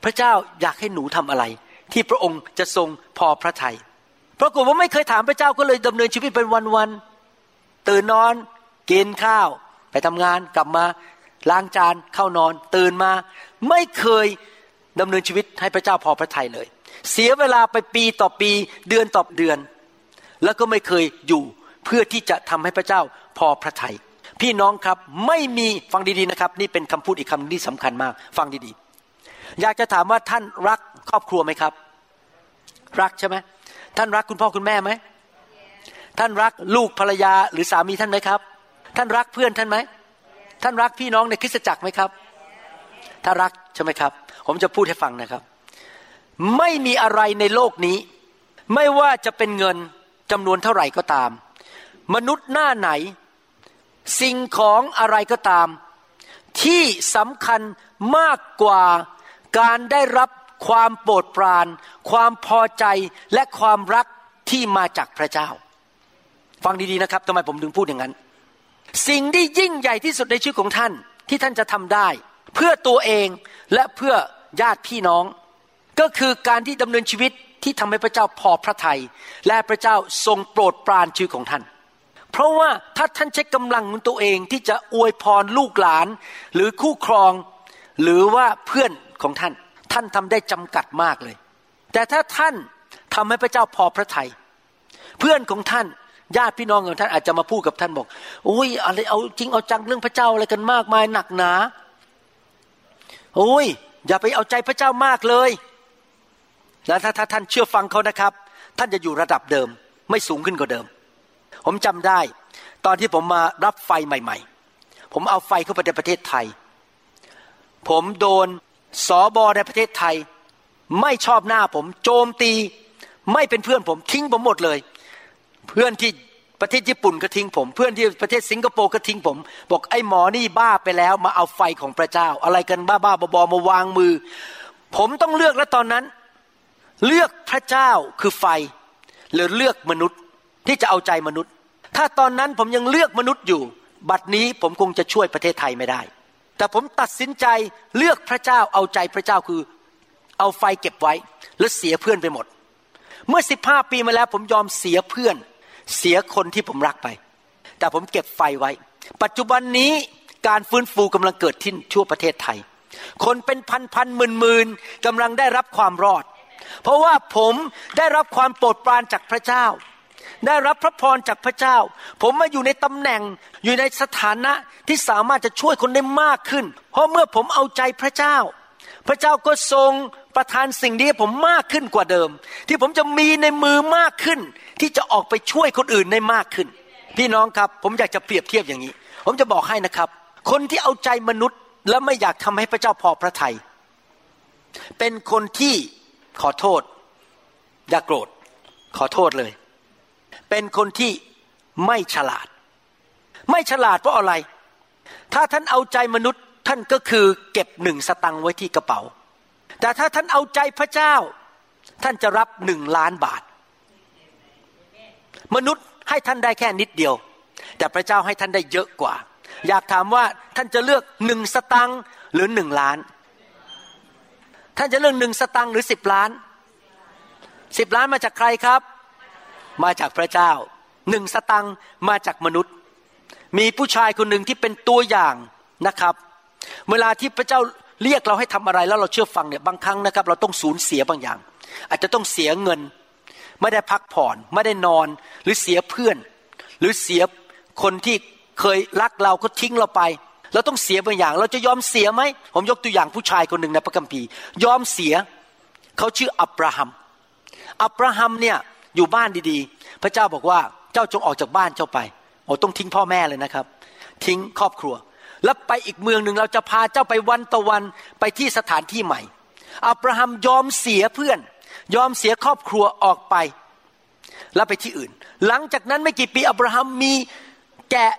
พระเจ้าอยากให้หนูทำอะไร ที่พระองค์จะทรงพอพระทยัยปรากฏว่าไม่เคยถามพระเจ้าก็เลยดำเนินชีวิตเป็นวันๆตื่นนอนกินข้าว ไปทำงานกลับมาล้างจานเข้านอน ตื่นมา ไม่เคยดำเนินชีวิตให้พระเจ้าพอพระทัยเลย เสียเวลาไปปีต่อปีเดือนต่อเดือน แล้วก็ไม่เคยอยู่เพื่อที่จะทำให้พระเจ้าพอพระทยัยพี่น้องครับไม่มีฟังดีๆนะครับ นี่เป็นคำพูดอีกคำที่สำคัญมาก ฟังดีๆ อยากจะถามว่าท่านรักครอบครัวไหมครับ รักใช่ไหมท่านรักคุณพ่อคุณแม่ไหมท่านรักลูกภรรยาหรือสามีท่านไหมครับ ท่านรักเพื่อนท่านไหมท่านรักพี่น้องในคริสตจักรไหมครับ ถ้ารักใช่ไหมครับ ผมจะพูดให้ฟังนะครับ ไม่มีอะไรในโลกนี้ ไม่ว่าจะเป็นเงินจำนวนเท่าไหร่ก็ตาม มนุษย์หน้าไหน สิ่งของอะไรก็ตาม ที่สำคัญมากกว่า การได้รับความโปรดปราน ความพอใจและความรักที่มาจากพระเจ้า ฟังดีๆนะครับทำไมผมถึงพูดอย่างนั้น สิ่งที่ยิ่งใหญ่ที่สุดในชีวิตของท่านที่ท่านจะทำได้ เพื่อตัวเองและเพื่อญาติพี่น้อง ก็คือการที่ดำเนินชีวิตที่ทำให้พระเจ้าพอพระทยัยและพระเจ้าทรงโปรดปรานชีวิตของท่าน เพราะว่าถ้าท่านใช้กำลังของตัวเองที่จะอวยพรลูกหลาน หรือคู่ครอง หรือว่าเพื่อนของท่าน ท่านทำได้จำกัดมากเลย แต่ถ้าท่านทำให้พระเจ้าพอพระทยัยเพื่อนของท่านญาติพี่น้องของท่านอาจจะมาพูดกับท่านบอกโอ้ยอะไรเอาจริงเอาจังเรื่องพระเจ้าอะไรกันมากมายหนักหนาโอ้ย อย่าไปเอาใจพระเจ้ามากเลยแล้วถ้าถ้าท่านเชื่อฟังเขานะครับ ท่านจะอยู่ระดับเดิม ไม่สูงขึ้นกว่าเดิม ผมจำได้ ตอนที่ผมมารับไฟใหม่ ๆ ผมเอาไฟเข้าไปในประเทศไทย ผมโดนสอบอในประเทศไทย ไม่ชอบหน้าผมโจมตี ไม่เป็นเพื่อนผมทิ้งผมหมดเลย เพื่อนที่ประเทศญี่ปุ่นก็ทิ้งผม เพื่อนที่ประเทศสิงคโปร์ก็ทิ้งผม บอกไอ้หมอนี่บ้าไปแล้ว มาเอาไฟของพระเจ้า อะไรกันบ้าบ้าบอมาวางมือ ผมต้องเลือกแล้วตอนนั้น เลือกพระเจ้าคือไฟ หรือเลือกมนุษย์ที่จะเอาใจมนุษย์ ถ้าตอนนั้นผมยังเลือกมนุษย์อยู่ บัดนี้ผมคงจะช่วยประเทศไทยไม่ได้ แต่ผมตัดสินใจเลือกพระเจ้าเอาใจพระเจ้าคือ เอาไฟเก็บไว้แล้วเสียเพื่อนไปหมด เมื่อสิบห้าปีมาแล้ว ผมยอมเสียเพื่อน เสียคนที่ผมรักไป แต่ผมเก็บไฟไว้ ปัจจุบันนี้การฟื้นฟูกำลังเกิดที่ทั่วประเทศไทย คนเป็นพันพันหมื่นหมื่นกำลังได้รับความรอด เพราะว่าผมได้รับความโปรดปรานจากพระเจ้า ได้รับพระพรจากพระเจ้า ผมมาอยู่ในตำแหน่งอยู่ในสถานะที่สามารถจะช่วยคนได้มากขึ้น เพราะเมื่อผมเอาใจพระเจ้า พระเจ้าก็ทรงประทานสิ่งนี้ให้ผมมากขึ้นกว่าเดิม ที่ผมจะมีในมือมากขึ้น ที่จะออกไปช่วยคนอื่นได้มากขึ้น พี่น้องครับผมอยากจะเปรียบเทียบอย่างนี้ ผมจะบอกให้นะครับ คนที่เอาใจมนุษย์และไม่อยากทำให้พระเจ้าพอพระทยัยเป็นคนที่ขอโทษ อย่ากโกรธ ขอโทษเลย เป็นคนที่ไม่ฉลาด ไม่ฉลาดเพราะอะไร ถ้าท่านเอาใจมนุษย์ท่านก็คือเก็บหนึ่งสตังค์ไว้ที่กระเป๋า แต่ถ้าท่านเอาใจพระเจ้า ท่านจะรับหนึ่งล้านบาท มนุษย์ให้ท่านได้แค่นิดเดียว แต่พระเจ้าให้ท่านได้เยอะกว่า อยากถามว่าท่านจะเลือกหนึ่งสตังค์หรือหนึ่งล้าน ท่านจะเลือกหนึ่งสตังค์หรือสิบล้านสิบล้านมาจากใครครับ มาจากพระเจ้าหนึ่งสตังมาจากมนุษย์ มีผู้ชายคนหนึ่งที่เป็นตัวอย่างนะครับ เวลาที่พระเจ้าเรียกเราให้ทำอะไรแล้วเราเชื่อฟังเนี่ยบางครั้งนะครับ เราต้องสูญเสียบางอย่าง อาจจะต้องเสียเงิน ไม่ได้พักผ่อน ไม่ได้นอนหรือเสียเพื่อน หรือเสียคนที่เคยรักเราก็ทิ้งเราไป เราต้องเสียบางอย่าง เราจะยอมเสียไหมผมยกตัวอย่างผู้ชายคนหนึ่งในพระคัมภีร์ ยอมเสียเขาชื่ออับราฮัมอับราฮัมเนี่ย อยู่บ้านดีๆ พระเจ้าบอกว่าเจ้าจงออกจากบ้านเจ้าไปโอ้ต้องทิ้งพ่อแม่เลยนะครับ ทิ้งครอบครัว แล้วไปอีกเมืองหนึ่งเราจะพาเจ้าไปวันต่อวันไปที่สถานที่ใหม่อับราฮัมยอมเสียเพื่อน ยอมเสียครอบครัวออกไป แล้วไปที่อื่น หลังจากนั้นไม่กี่ปีอับราฮัมมีแกะ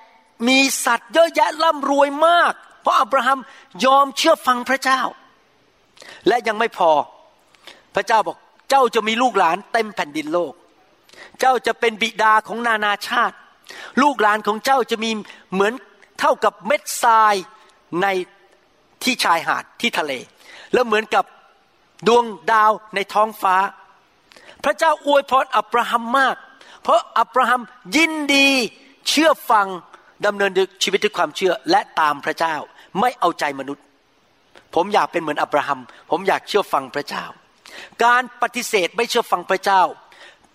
มีสัตว์เยอะแยะร่ำรวยมาก เพราะอับราฮัมยอมเชื่อฟังพระเจ้า และยังไม่พอ พระเจ้าบอกเจ้าจะมีลูกหลานเต็มแผ่นดินโลก เจ้าจะเป็นบิดาของนานาชาติ ลูกหลานของเจ้าจะมีเหมือนเท่ากับเม็ดทรายในที่ชายหาดที่ทะเล แล้วเหมือนกับดวงดาวในท้องฟ้า พระเจ้าอวยพรอับราฮัมมาก เพราะอับราฮัมยินดีเชื่อฟังดำเนินชีวิตด้วยความเชื่อและตามพระเจ้าไม่เอาใจมนุษย์ ผมอยากเป็นเหมือนอับราฮัม ผมอยากเชื่อฟังพระเจ้า การปฏิเสธไม่เชื่อฟังพระเจ้า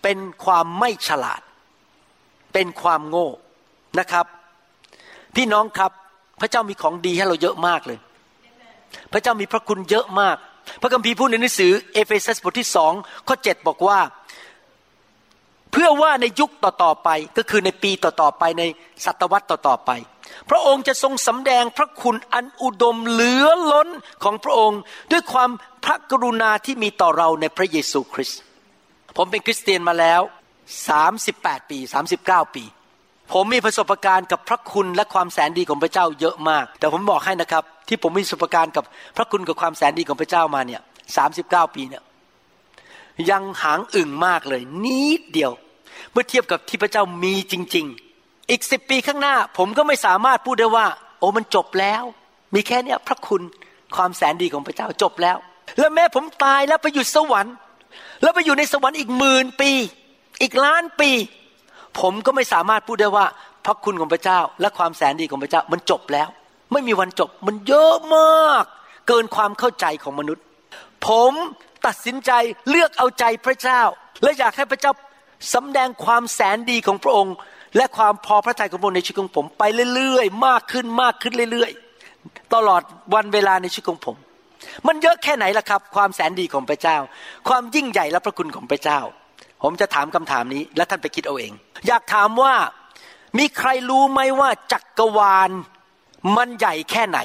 เป็นความไม่ฉลาด เป็นความโง่นะครับ พี่น้องครับพระเจ้ามีของดีให้เราเยอะมากเลย พระเจ้ามีพระคุณเยอะมาก พระคัมภีร์พูดในหนังสือเอเฟซัสบทที่สองข้อเจ็ดบอกว่า เพื่อว่าในยุคต่อๆไปก็คือในปีต่อๆไปในศตวรรษต่อๆไป พระองค์จะทรงสำแดงพระคุณอันอุดมเหลือล้นของพระองค์ ด้วยความพระกรุณาที่มีต่อเราในพระเยซูคริสต์ ผมเป็นคริสเตียนมาแล้ว 38 ปี 39 ปี ผมมีประสบการณ์กับพระคุณและความแสนดีของพระเจ้าเยอะมาก แต่ผมบอกให้นะครับ ที่ผมมีประสบการณ์กับพระคุณกับความแสนดีของพระเจ้ามาเนี่ย39 ปีเนี่ยยังหางอึ่งมากเลย นิดเดียว เมื่อเทียบกับที่พระเจ้ามีจริง ๆ อีกสิบปีข้างหน้า ผมก็ไม่สามารถพูดได้ว่า โอ้มันจบแล้ว มีแค่นี้พระคุณความแสนดีของพระเจ้าจบแล้ว แล้วแม้ผมตายแล้วไปอยู่สวรรค์ แล้วไปอยู่ในสวรรค์อีกหมื่นปี อีกล้านปี ผมก็ไม่สามารถพูดได้ว่า พระคุณของพระเจ้า และความแสนดีของพระเจ้ามันจบแล้ว ไม่มีวันจบมันเยอะมาก เกินความเข้าใจของมนุษย์ ผมตัดสินใจเลือกเอาใจพระเจ้า และอยากให้พระเจ้าสำแดงความแสนดีของพระองค์ และความพอพระทัยของพระองค์ในชีวิตของผมไปเรื่อยๆ มากขึ้นมากขึ้นเรื่อยๆ ตลอดวันเวลาในชีวิตของผม มันเยอะแค่ไหนล่ะครับ ความแสนดีของพระเจ้า ความยิ่งใหญ่และพระคุณของพระเจ้า ผมจะถามคำถามนี้ และท่านไปคิดเอาเอง อยากถามว่ามีใครรู้ไหมว่าจักรวาลมันใหญ่แค่ไหน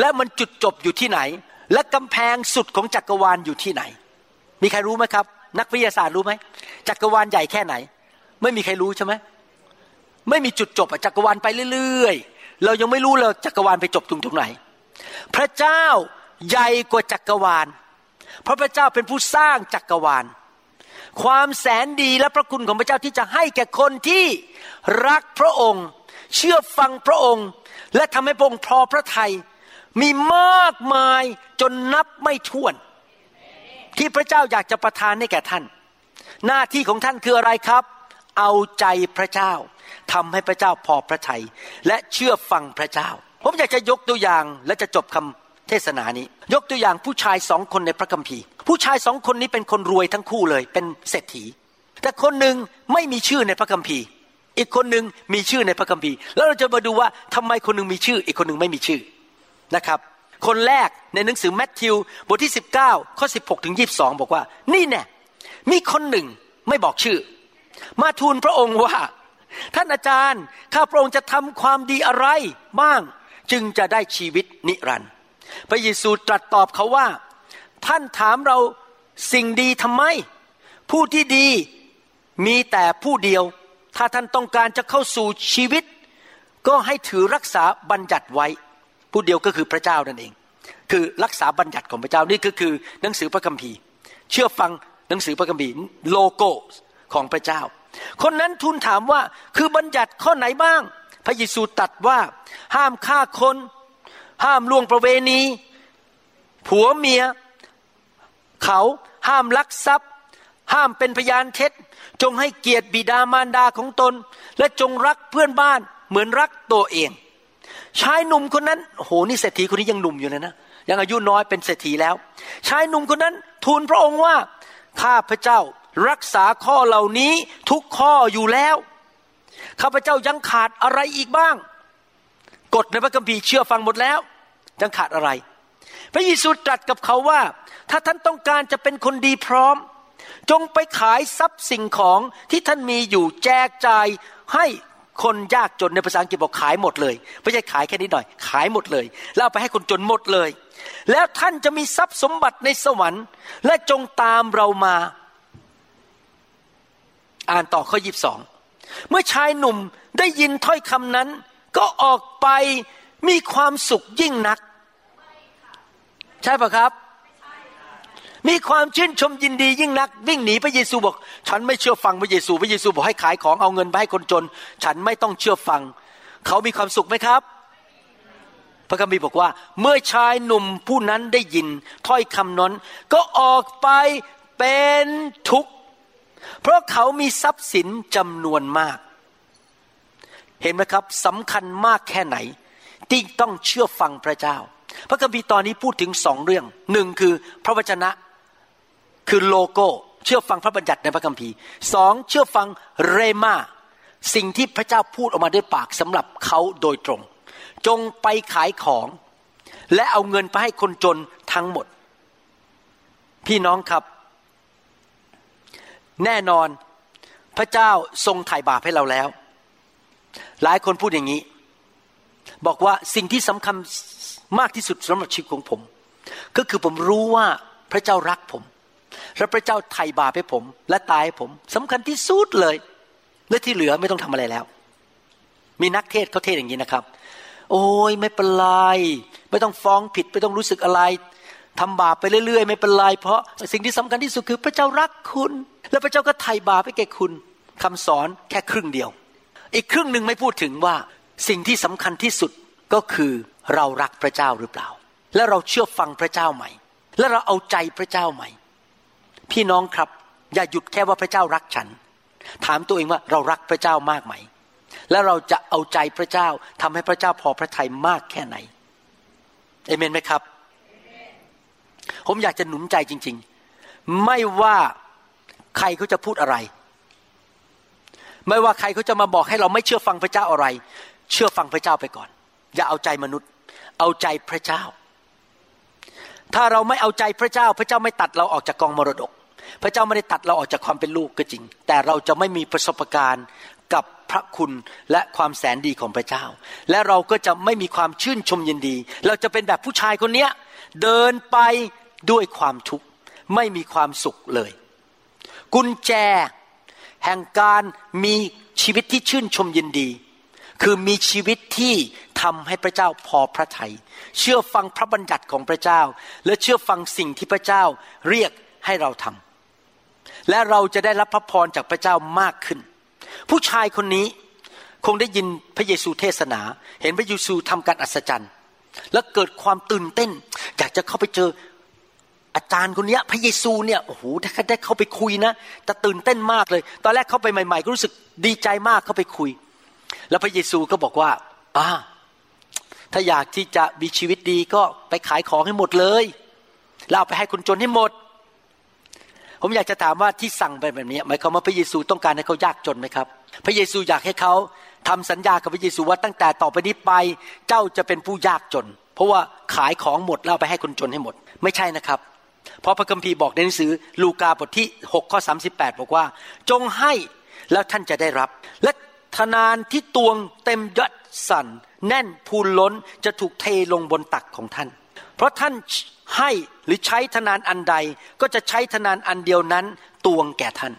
และมันจุดจบอยู่ที่ไหน และกำแพงสุดของจักรวาลอยู่ที่ไหน มีใครรู้ไหมครับ นักวิทยาศาสตร์รู้ไหมจักรวาลใหญ่แค่ไหน ไม่มีใครรู้ใช่ไหมไม่มีจุดจบจักรวาลไปเรื่อยๆ เรายังไม่รู้เลยจักรวาลไปจบตรงตรงไหน พระเจ้า ใหญ่กว่าจักรวาล เพราะพระเจ้าเป็นผู้สร้างจักรวาล ความแสนดีและพระคุณของพระเจ้าที่จะให้แก่คนที่รักพระองค์ เชื่อฟังพระองค์ และทำให้พระองค์พอพระทยัยมีมากมายจนนับไม่ถ้วน ที่พระเจ้าอยากจะประทานให้แก่ท่าน หน้าที่ของท่านคืออะไรครับ เอาใจพระเจ้าทำให้พระเจ้าพอพระทยัยและเชื่อฟังพระเจ้าผมอยากจะยกตัวอย่างและจะจบคำ เทศนานี้ ยกตัวอย่างผู้ชายสองคนในพระคัมภีร์ ผู้ชายสองคนนี้เป็นคนรวยทั้งคู่เลยเป็นเศรษฐี แต่คนหนึ่งไม่มีชื่อในพระคัมภีร์ อีกคนหนึ่งมีชื่อในพระคัมภีร์ แล้วเราจะมาดูว่าทำไมคนหนึ่งมีชื่อ อีกคนหนึ่งไม่มีชื่อนะครับ คนแรกในหนังสือแมทธิวบทที่ 19ข้อ16ถึง22 บอกว่า นี่แน่มีคนหนึ่งไม่บอกชื่อ มาทูลพระองค์ว่า ท่านอาจารย์ข้าพระองค์จะทำความดีอะไรบ้าง จึงจะได้ชีวิตนิรันดร์ พระเยซูตรัสตอบเขาว่า ท่านถามเราสิ่งดีทำไม ผู้ที่ดีมีแต่ผู้เดียว ถ้าท่านต้องการจะเข้าสู่ชีวิต ก็ให้ถือรักษาบัญญัติไว้ ผู้เดียวก็คือพระเจ้านั่นเอง คือรักษาบัญญัติของพระเจ้านี่ก็คือหนังสือพระคัมภีร์ เชื่อฟังหนังสือพระคัมภีร์โลโก้ของพระเจ้า คนนั้นทูลถามว่าคือบัญญัติข้อไหนบ้าง พระเยซูตัดว่าห้ามฆ่าคน ห้ามล่วงประเวณี ผัวเมีย เขาห้ามลักทรัพย์ ห้ามเป็นพยานเท็จ จงให้เกียรติบิดามารดาของตน และจงรักเพื่อนบ้านเหมือนรักตัวเอง ชายหนุ่มคนนั้นโหนี่เศรษฐีคนนี้ยังหนุ่มอยู่เลยนะยังอายุน้อยเป็นเศรษฐีแล้ว ชายหนุ่มคนนั้นทูลพระองค์ว่าข้าพระเจ้ารักษาข้อเหล่านี้ทุกข้ออยู่แล้ว ข้าพเจ้ายังขาดอะไรอีกบ้าง กฎในพระคัมภีร์เชื่อฟังหมดแล้วยังขาดอะไร พระเยซูตรัสกับเขาว่า ถ้าท่านต้องการจะเป็นคนดีพร้อม จงไปขายทรัพย์สิ่งของที่ท่านมีอยู่แจกจ่ายให้คนยากจนในภาษาอังกฤษบอกขายหมดเลย ไม่ใช่ขายแค่นี้หน่อย ขายหมดเลย แล้วเอาไปให้คนจนหมดเลย แล้วท่านจะมีทรัพย์สมบัติในสวรรค์ และจงตามเรามา อ่านต่อข้อยีิบสองเมื่อชายหนุ่มได้ยินถ้อยคำนั้น ก็ออกไปมีความสุขยิ่งนัก ใช่ปะครับ มีความชื่นชมยินดียิ่งนัก วิ่งหนีพระเยซูบอก ฉันไม่เชื่อฟังพระเยซู พระเยซูบอกให้ขายของเอาเงินไปให้คนจน ฉันไม่ต้องเชื่อฟัง เขามีความสุขไหมครับ พระคัมภีร์บอกว่า เมื่อชายหนุ่มผู้นั้นได้ยินถ้อยคำนั้น ก็ออกไปเป็นทุกข์เพราะเขามีทรัพย์สินจำนวนมาก เห็นไหมครับสำคัญมากแค่ไหน ที่ต้องเชื่อฟังพระเจ้า พระคัมภีร์ตอนนี้พูดถึงสองเรื่องหนึ่งคือพระวจนะคือโลโก้เชื่อฟังพระบัญญัติในพระคัมภีร์สองเชื่อฟังเรมาสิ่งที่พระเจ้าพูดออกมาด้วยปากสำหรับเขาโดยตรง จงไปขายของ และเอาเงินไปให้คนจนทั้งหมด พี่น้องครับ แน่นอนพระเจ้าทรงไถ่บาปให้เราแล้ว หลายคนพูดอย่างนี้ บอกว่าสิ่งที่สำคัญมากที่สุดสำหรับชีวิตของผม ก็คือผมรู้ว่าพระเจ้ารักผม และพระเจ้าไถ่บาปให้ผม และตายให้ผมสำคัญที่สุดเลย และที่เหลือไม่ต้องทำอะไรแล้ว มีนักเทศเขาเทศอย่างนี้นะครับ โอ้ยไม่เป็นไรไม่ต้องฟ้องผิดไม่ต้องรู้สึกอะไรทำบาปไปเรื่อยๆ ไม่เป็นไรเพราะสิ่งที่สำคัญที่สุดคือพระเจ้ารักคุณ และพระเจ้าก็ไถ่บาปให้แก่คุณคำสอนแค่ครึ่งเดียว อีกครึ่งหนึ่งไม่พูดถึงว่าสิ่งที่สำคัญที่สุดก็คือเรารักพระเจ้าหรือเปล่า และเราเชื่อฟังพระเจ้าใหม่และเราเอาใจพระเจ้าใหม่พี่น้องครับ อย่าหยุดแค่ว่าพระเจ้ารักฉัน ถามตัวเองว่าเรารักพระเจ้ามากไหม แล้วเราจะเอาใจพระเจ้าทำให้พระเจ้าพอพระทัยมากแค่ไหนเอเมนไหมครับ ผมอยากจะหนุนใจจริง ๆ ไม่ว่าใครเขาจะพูดอะไร ไม่ว่าใครเขาจะมาบอกให้เราไม่เชื่อฟังพระเจ้าอะไร เชื่อฟังพระเจ้าไปก่อน อย่าเอาใจมนุษย์ เอาใจพระเจ้า ถ้าเราไม่เอาใจพระเจ้า พระเจ้าไม่ตัดเราออกจากกองมรดก พระเจ้าไม่ได้ตัดเราออกจากความเป็นลูกก็จริง แต่เราจะไม่มีประสบการณ์กับพระคุณและความแสนดีของพระเจ้า และเราก็จะไม่มีความชื่นชมยินดี เราจะเป็นแบบผู้ชายคนนี้เดินไปด้วยความทุกข์ไม่มีความสุขเลย กุญแจ แห่งการมีชีวิตที่ชื่นชมยินดี คือมีชีวิตที่ทำให้พระเจ้าพอพระทยัยเชื่อฟังพระบัญญัติของพระเจ้า และเชื่อฟังสิ่งที่พระเจ้าเรียกให้เราทำและเราจะได้รับพระพรจากพระเจ้ามากขึ้น ผู้ชายคนนี้คงได้ยินพระเยซูเทศนา เห็นพระเยซูทำการอัศจรรย์ แล้วเกิดความตื่นเต้น อยากจะเข้าไปเจอ อาจารย์คนนี้พระเยซูเนี่ยโอ้โหถ้าได้เข้าไปคุยนะจะตื่นเต้นมากเลย ตอนแรกเข้าไปใหม่ๆก็รู้สึกดีใจมากเข้าไปคุย แล้วพระเยซูก็บอกว่าอ่าถ้าอยากที่จะมีชีวิตดีก็ไปขายของให้หมดเลยแล้วเอาไปให้คนจนให้หมด ผมอยากจะถามว่าที่สั่งไปแบบนี้หมายความว่าพระเยซูต้องการให้เขายากจนไหมครับ พระเยซูอยากให้เขาทำสัญญากับพระเยซูว่าตั้งแต่ต่อไปนี้ไปเจ้าจะเป็นผู้ยากจน เพราะว่าขายของหมดแล้วไปให้คนจนให้หมด ไม่ใช่นะครับ เพราะพระคัมภีร์บอกในหนังสือลูกาบทที่6ข้อ38 บอกว่า จงให้แล้วท่านจะได้รับ และธนานที่ตวงเต็มยศสันแน่นพูนล้นจะถูกเทลงบนตักของท่าน เพราะท่านให้หรือใช้ธนานอันใดก็จะใช้ธนานอันเดียวนั้นตวงแก่ท่าน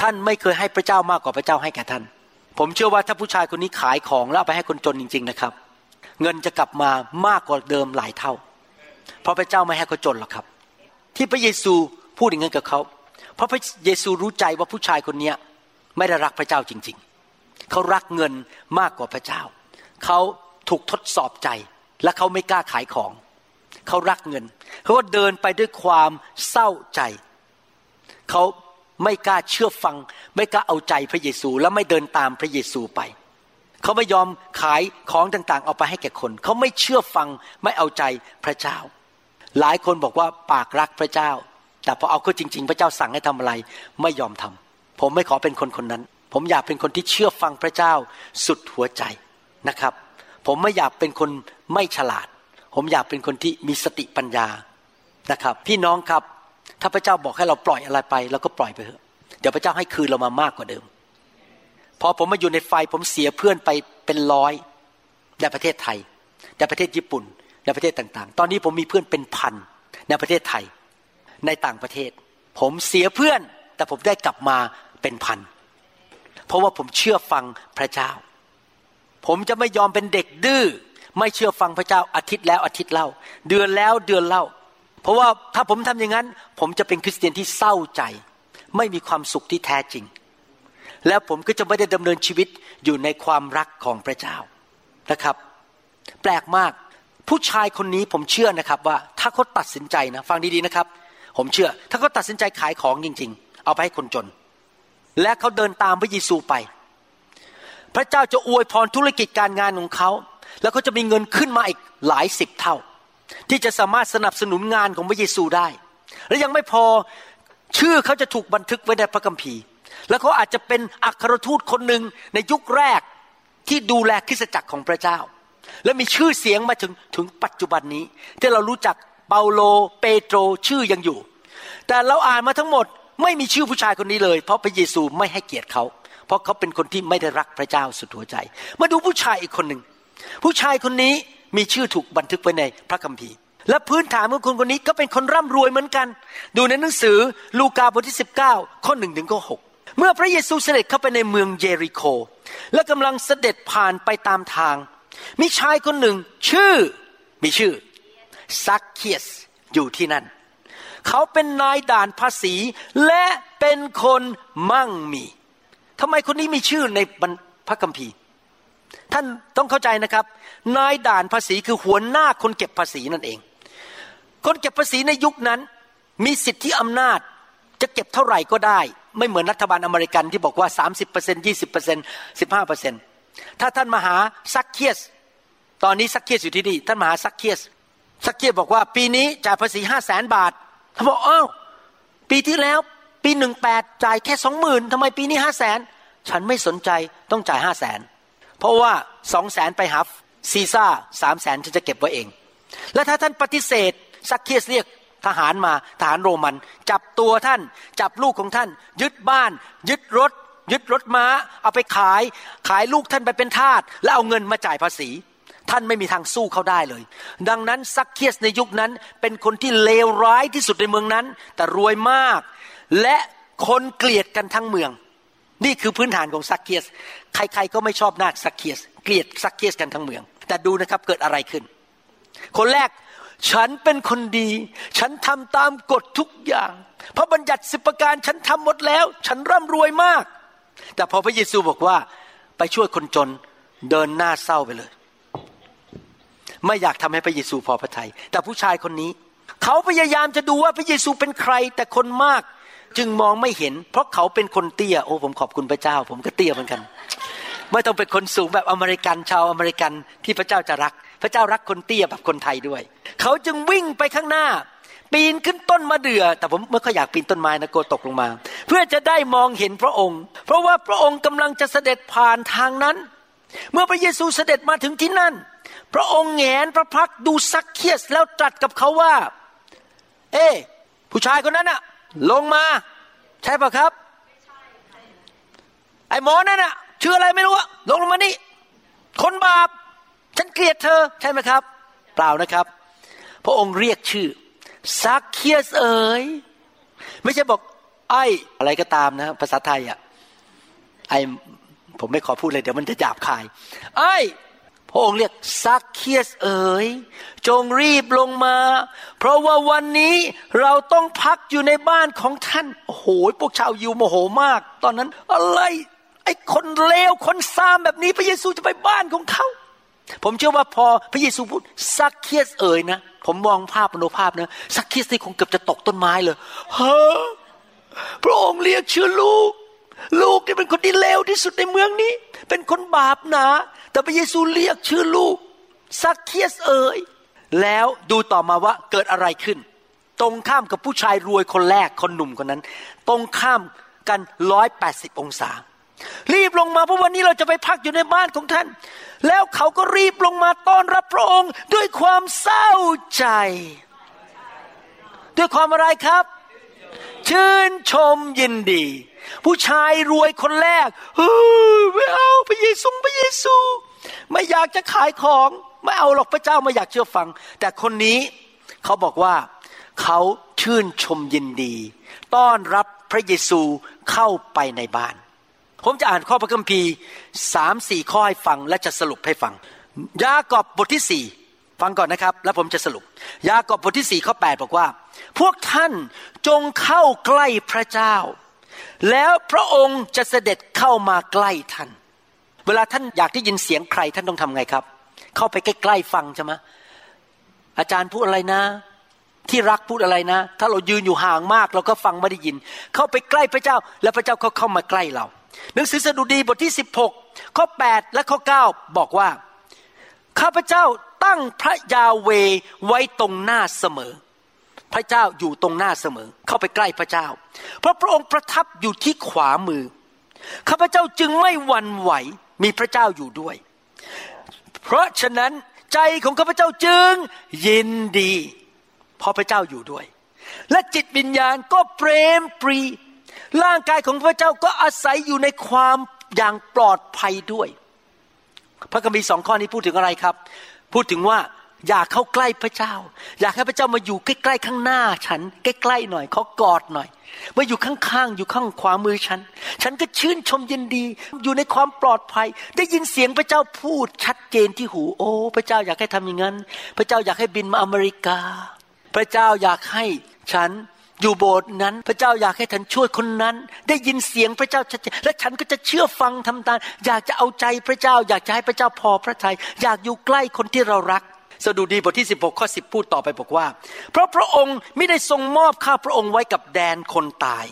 ท่านไม่เคยให้พระเจ้ามากกว่าพระเจ้าให้แก่ท่าน ผมเชื่อว่าถ้าผู้ชายคนนี้ขายของแล้วไปให้คนจนจริง ๆนะครับ เงินจะกลับมามากกว่าเดิมหลายเท่า เพราะพระเจ้าไม่ให้เขาจนหรอกครับ ที่พระเยซูพูดอย่างนั้นกับเขา เพราะพระเยซูรู้ใจว่าผู้ชายคนนี้ไม่ได้รักพระเจ้าจริง ๆ เขารักเงินมากกว่าพระเจ้า เขาถูกทดสอบใจและเขาไม่กล้าขายของ เขารักเงิน เขาก็เดินไปด้วยความเศร้าใจ เขาไม่กล้าเชื่อฟัง ไม่กล้าเอาใจพระเยซูและไม่เดินตามพระเยซูไป เขาไม่ยอมขายของต่างๆ เอาไปให้แก่คน เขาไม่เชื่อฟังไม่เอาใจพระเจ้า หลายคนบอกว่าปากรักพระเจ้า แต่พอเอาเข้าจริง ๆ พระเจ้าสั่งให้ทำอะไร ไม่ยอมทำผมไม่ขอเป็นคนคนนั้น ผมอยากเป็นคนที่เชื่อฟังพระเจ้าสุดหัวใจนะครับ ผมไม่อยากเป็นคนไม่ฉลาด ผมอยากเป็นคนที่มีสติปัญญานะครับ พี่น้องครับ ถ้าพระเจ้าบอกให้เราปล่อยอะไรไปเราก็ปล่อยไปเถอะเดี๋ยวพระเจ้าให้คืนเรามามากกว่าเดิม พอผมมาอยู่ในไฟผมเสียเพื่อนไปเป็นร้อยในประเทศไทยในประเทศญี่ปุ่น ในประเทศต่างๆ ตอนนี้ผมมีเพื่อนเป็นพันในประเทศไทย ในต่างประเทศ ผมเสียเพื่อน แต่ผมได้กลับมาเป็นพัน เพราะว่าผมเชื่อฟังพระเจ้า ผมจะไม่ยอมเป็นเด็กดื้อไม่เชื่อฟังพระเจ้าอาทิตย์แล้วอาทิตย์เล่า เดือนแล้วเดือนเล่า เพราะว่าถ้าผมทำอย่างนั้น ผมจะเป็นคริสเตียนที่เศร้าใจ ไม่มีความสุขที่แท้จริง แล้วผมก็จะไม่ได้ดำเนินชีวิตอยู่ในความรักของพระเจ้านะครับ แปลกมาก ผู้ชายคนนี้ผมเชื่อนะครับว่าถ้าเขาตัดสินใจนะฟังดีๆนะครับ ผมเชื่อ ถ้าเขาตัดสินใจขายของจริง ๆ เอาไปให้คนจน และเขาเดินตามพระเยซูไป พระเจ้าจะอวยพรธุรกิจการงานของเขา แล้วเขาจะมีเงินขึ้นมาอีกหลายสิบเท่า ที่จะสามารถสนับสนุนงานของพระเยซูได้ และยังไม่พอชื่อเขาจะถูกบันทึกไว้ในพระคัมภีร์ แล้วเขาอาจจะเป็นอัครทูตคนหนึ่งในยุคแรกที่ดูแลคริสตจักรของพระเจ้า และมีชื่อเสียงมาถึงถึงปัจจุบันนี้ ที่เรารู้จักเปาโลเปโตรชื่อยังอยู่ แต่เราอ่านมาทั้งหมดไม่มีชื่อผู้ชายคนนี้เลย เพราะพระเยซูไม่ให้เกียรติเขา เพราะเขาเป็นคนที่ไม่ได้รักพระเจ้าสุดหัวใจ มาดูผู้ชายอีกคนหนึ่งผู้ชายคนนี้มีชื่อถูกบันทึกไว้ในพระคัมภีร์ และพื้นฐานของคนคนนี้ก็เป็นคนร่ำรวยเหมือนกัน ดูในหนังสือลูกาบทที่ 19 ข้อหนึ่งถึงข้อหเมื่อพระเยซูเสด็จเข้าไปในเมืองเยริโค และกำลังเสด็จผ่านไปตามทาง มีชายคนหนึ่ง ชื่อ มีชื่อซักเคียสอยู่ที่นั่น เขาเป็นนายด่านภาษี และเป็นคนมั่งมีทำไมคนนี้มีชื่อในพระคัมภีร์ ท่านต้องเข้าใจนะครับ นายด่านภาษีคือหัวหน้าคนเก็บภาษีนั่นเอง คนเก็บภาษีในยุคนั้น มีสิทธิอำนาจจะเก็บเท่าไหร่ก็ได้ ไม่เหมือนรัฐบาลอเมริกันที่บอกว่า 30% 20% 15% ถ้าท่านมาหาซักเคียส ตอนนี้ซักเคียสอยู่ที่นี่ท่านมาหาซักเคียสซักเคียสบอกว่าปีนี้จ่ายภาษีห้าแสนบาทเขาบอกอ้าวปีที่แล้วปีหนึ่งแปดจ่ายแค่สองหมื่นทำไมปีนี้ห้าแสนฉันไม่สนใจต้องจ่ายห้าแสนเพราะว่าสองแสนไปหาซีซ่าสามแสนฉันจะเก็บไว้เอง และถ้าท่านปฏิเสธซักเคียสเรียกทหารมาทหารโรมัน จับตัวท่าน จับลูกของท่าน ยึดบ้าน ยึดรถ ยึดรถม้า เอาไปขาย ขายลูกท่านไปเป็นทาสแล้วเอาเงินมาจ่ายภาษี ท่านไม่มีทางสู้เขาได้เลย ดังนั้นซักเคียสในยุคนั้นเป็นคนที่เลวร้ายที่สุดในเมืองนั้น แต่รวยมาก และคนเกลียดกันทั้งเมือง นี่คือพื้นฐานของซักเคียส ใครๆก็ไม่ชอบหน้าซักเคียส เกลียดซักเคียสกันทั้งเมือง แต่ดูนะครับเกิดอะไรขึ้น คนแรกฉันเป็นคนดี ฉันทำตามกฎทุกอย่าง พระบัญญัติสิบประการฉันทำหมดแล้ว ฉันร่ำรวยมาก แต่พอพระเยซูบอกว่าไปช่วยคนจนเดินหน้าเศร้าไปเลย ไม่อยากทำให้พระเยซูพอพระทยัยแต่ผู้ชายคนนี้ เขาพยายามจะดูว่าพระเยซูเป็นใคร แต่คนมากจึงมองไม่เห็น เพราะเขาเป็นคนเตี้ยโอ้ผมขอบคุณพระเจ้า ผมก็เตี้ยเหมือนกัน ไม่ต้องเป็นคนสูงแบบอเมริกันชาวอเมริกันที่พระเจ้าจะรัก พระเจ้ารักคนเตี้ยแบบคนไทยด้วย เขาจึงวิ่งไปข้างหน้า ปีนขึ้นต้นมะเดื่อ แต่ผมไม่ค่อยอยากปีนต้นไม้นะกลัวตกลงมา เพื่อจะได้มองเห็นพระองค์ เพราะว่าพระองค์กำลังจะเสด็จผ่านทางนั้น เมื่อพระเยซูเสด็จมาถึงที่นั่น พระองค์แหงนพระพักตร์ดูซักเคียสแล้วตรัสกับเขาว่า เอ๊ผู้ชายคนนั้นอะลงมา ใช่ปะครับไอ้หมอนั่นอะชื่ออะไรไม่รู้อะลงลงมานี่คนบาป ฉันเกลียดเธอใช่ไหมครับ เปล่านะครับ พระองค์เรียกชื่อ ซักเคียสเอ๋ยไม่ใช่บอกไอ้อะไรก็ตามนะ ภาษาไทยอะไอผมไม่ขอพูดเลยเดี๋ยวมันจะหยาบคาย ไอ้พระองค์เรียกซักเคียสเอ๋ยจงรีบลงมา เพราะว่าวันนี้เราต้องพักอยู่ในบ้านของท่าน โอ้โหพวกชาวยิวโมโหมาก ตอนนั้นอะไร ไอ้คนเลวคนทรามแบบนี้พระเยซูจะไปบ้านของเขา ผมเชื่อว่าพอพระเยซูพูดซักเคียสเอ๋ยนะผมมองภาพมโนภาพนะซักเคียสนี่คงเกือบจะตกต้นไม้เลยเฮ้อพระองค์เรียกชื่อลูก ลูกนี่เป็นคนที่เลวที่สุดในเมืองนี้ เป็นคนบาปหนา แต่พระเยซูเรียกชื่อลูกซักเคียสเอ๋ยแล้วดูต่อมาว่าเกิดอะไรขึ้น ตรงข้ามกับผู้ชายรวยคนแรกคนหนุ่มคนนั้น ตรงข้ามกันร้อยแปดสิบองศา รีบลงมาเพราะวันนี้เราจะไปพักอยู่ในบ้านของท่าน แล้วเขาก็รีบลงมาต้อนรับพระองค์ด้วยความเศร้าใจ ด้วยความอะไรครับ ชื่นชมยินดี ผู้ชายรวยคนแรกเฮ้ยไม่เอาพระเยซูพระเยซู ไม่อยากจะขายของไม่เอาหรอกพระเจ้าไม่อยากเชื่อฟัง แต่คนนี้เขาบอกว่าเขาชื่นชมยินดี ต้อนรับพระเยซูเข้าไปในบ้าน ผมจะอ่านข้อพระคัมภีร์สามสี่ข้อให้ฟังและจะสรุปให้ฟัง ยากอบบทที่สี่ฟังก่อนนะครับ แล้วผมจะสรุป ยากอบบทที่สี่ข้อแปดบอกว่า พวกท่านจงเข้าใกล้พระเจ้า แล้วพระองค์จะเสด็จเข้ามาใกล้ท่าน เวลาท่านอยากได้ยินเสียงใครท่านต้องทำไงครับ เข้าไปใกล้ๆฟังใช่ไหมอาจารย์พูดอะไรนะ ที่รักพูดอะไรนะ ถ้าเรายืนอยู่ห่างมาก เราก็ฟังไม่ได้ยิน เข้าไปใกล้พระเจ้า แล้วพระเจ้าเขาเข้ามาใกล้เรา หนังสือสดุดีบทที่ 16 ข้อ 8 และข้อ 9 บอกว่า ข้าพเจ้าตั้งพระยาเวไว้ตรงหน้าเสมอ พระเจ้าอยู่ตรงหน้าเสมอ เข้าไปใกล้พระเจ้า เพราะพระองค์ประทับอยู่ที่ขวามือ ข้าพเจ้าจึงไม่หวั่นไหวมีพระเจ้าอยู่ด้วย เพราะฉะนั้นใจของข้าพเจ้าจึงยินดี เพราะพระเจ้าอยู่ด้วย และจิตวิญญาณก็เปรมปรี ร่างกายของพระเจ้าก็อาศัยอยู่ในความอย่างปลอดภัยด้วย พระคัมภีร์สองข้อนี้พูดถึงอะไรครับ พูดถึงว่าอยากเข้าใกล้พระเจ้า อยากให้พระเจ้ามาอยู่ใกล้ๆข้างหน้าฉัน ใกล้ๆหน่อยเขากอดหน่อย มาอยู่ข้างๆอยู่ข้างขวามือฉัน ฉันก็ชื่นชมยินดี อยู่ในความปลอดภัย ได้ยินเสียงพระเจ้าพูดชัดเจนที่หู โอ้ พระเจ้าอยากให้ทำอย่างนั้น พระเจ้าอยากให้บินมาอเมริกา พระเจ้าอยากให้ฉัน อยู่โบสถ์นั้น พระเจ้าอยากให้ฉันช่วยคนนั้น ได้ยินเสียงพระเจ้าชัดเจนและฉันก็จะเชื่อฟังทำตามอยากจะเอาใจพระเจ้า อยากจะให้พระเจ้าพอพระทยัยอยากอยู่ใกล้คนที่เรารักสดุดีบทที่ 16 ข้อ 10 พูดต่อไปบอกว่า เพราะพระองค์ไม่ได้ทรงมอบข้าพระองค์ไว้กับแดนคนตาย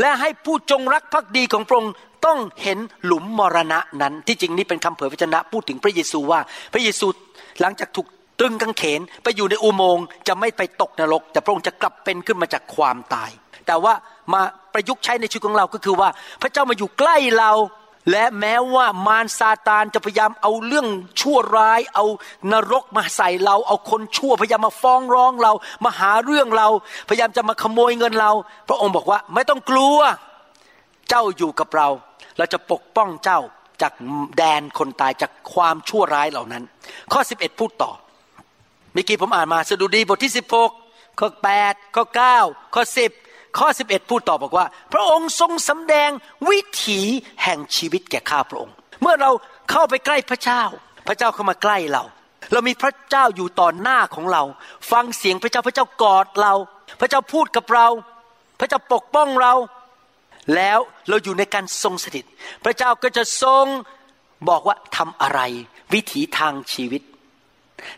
และให้ผู้จงรักภักดีของพระองค์ต้องเห็นหลุมมรณะนั้น ที่จริงนี่เป็นคำเผยพระชนะพูดถึงพระเยซูว่า พระเยซูหลังจากถูก ตึงกางเขนไปอยู่ในอุโมงค์จะไม่ไปตกนรก แต่พระองค์จะกลับเป็นขึ้นมาจากความตาย แต่ว่ามาประยุกต์ใช้ในชีวิตของเราก็คือว่า พระเจ้ามาอยู่ใกล้เรา และแม้ว่ามารซาตานจะพยายามเอาเรื่องชั่วร้าย เอานรกมาใส่เรา เอาคนชั่วพยายามมาฟ้องร้องเรา มาหาเรื่องเรา พยายามจะมาขโมยเงินเรา พระองค์บอกว่าไม่ต้องกลัวเจ้าอยู่กับเรา เราจะปกป้องเจ้าจากแดนคนตายจากความชั่วร้ายเหล่านั้น ข้อ 11 พูดต่อ เมื่อกี้ผมอ่านมาสดุดีบทที่ 16 ข้อ 8 ข้อ 9 ข้อ 10 ข้อ 11 พูดต่อบอกว่า พระองค์ทรงสำแดงวิถีแห่งชีวิตแก่ข้าพระองค์ เมื่อเราเข้าไปใกล้พระเจ้า พระเจ้าเข้ามาใกล้เรา เรามีพระเจ้าอยู่ต่อหน้าของเรา ฟังเสียงพระเจ้าพระเจ้ากอดเรา พระเจ้าพูดกับเรา พระเจ้าปกป้องเรา แล้วเราอยู่ในการทรงสถิต พระเจ้าก็จะทรงบอกว่าทำอะไร วิถีทางชีวิต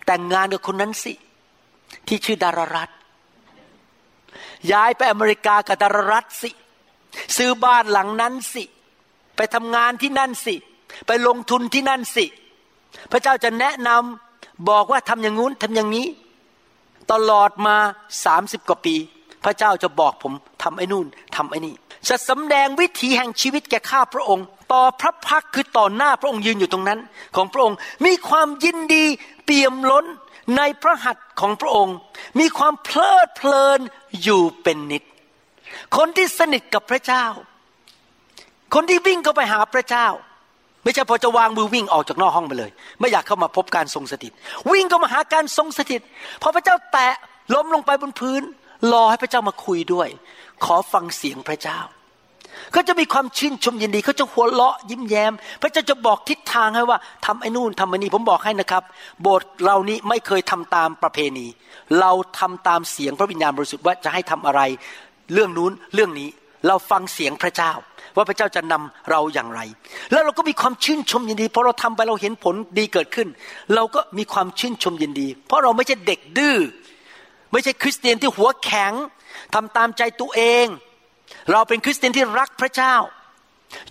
แต่งงานกับคนนั้นสิ ที่ชื่อดารารัตย้ายไปอเมริกากับดารารัตสิ ซื้อบ้านหลังนั้นสิ ไปทำงานที่นั่นสิ ไปลงทุนที่นั่นสิ พระเจ้าจะแนะนำบอกว่าทำอย่างงู้นทำอย่างนี้ ตลอดมาสามสิบกว่าปี พระเจ้าจะบอกผมทำไอ้นู่นทำไอ้นี่จะสำแดงวิถีแห่งชีวิตแก่ข้าพระองค์ ต่อพระพักคือต่อหน้าพระองค์ยืนอยู่ตรงนั้น ของพระองค์มีความยินดีเปี่ยมล้นในพระหัตถ์ของพระองค์ มีความเพลิดเพลินอยู่เป็นนิด คนที่สนิทกับพระเจ้า คนที่วิ่งเข้าไปหาพระเจ้า ไม่ใช่พอจะวางมือวิ่งออกจากนอกห้องไปเลย ไม่อยากเข้ามาพบการทรงสถิต วิ่งเข้ามาหาการทรงสถิตพอพระเจ้าแตะล้มลงไปบนพื้น รอให้พระเจ้ามาคุยด้วย ขอฟังเสียงพระเจ้า เขาจะมีความชื่นชมยินดีเขาจะหัวเราะยิ้มแย้ม พระเจ้าจะบอกทิศทางให้ว่าทำไอ้นู่นทำไอ้นี่ผมบอกให้นะครับ โบสถ์เรานี้ไม่เคยทำตามประเพณี เราทำตามเสียงพระวิญญาณบริสุทธิ์ว่าจะให้ทำอะไร เรื่องนู้นเรื่องนี้เราฟังเสียงพระเจ้า ว่าพระเจ้าจะนำเราอย่างไร แล้วเราก็มีความชื่นชมยินดีเพราะเราทำไปเราเห็นผลดีเกิดขึ้น เราก็มีความชื่นชมยินดี เพราะเราไม่ใช่เด็กดื้อไม่ใช่คริสเตียนที่หัวแข็งทำตามใจตัวเอง เราเป็นคริสเตียนที่รักพระเจ้า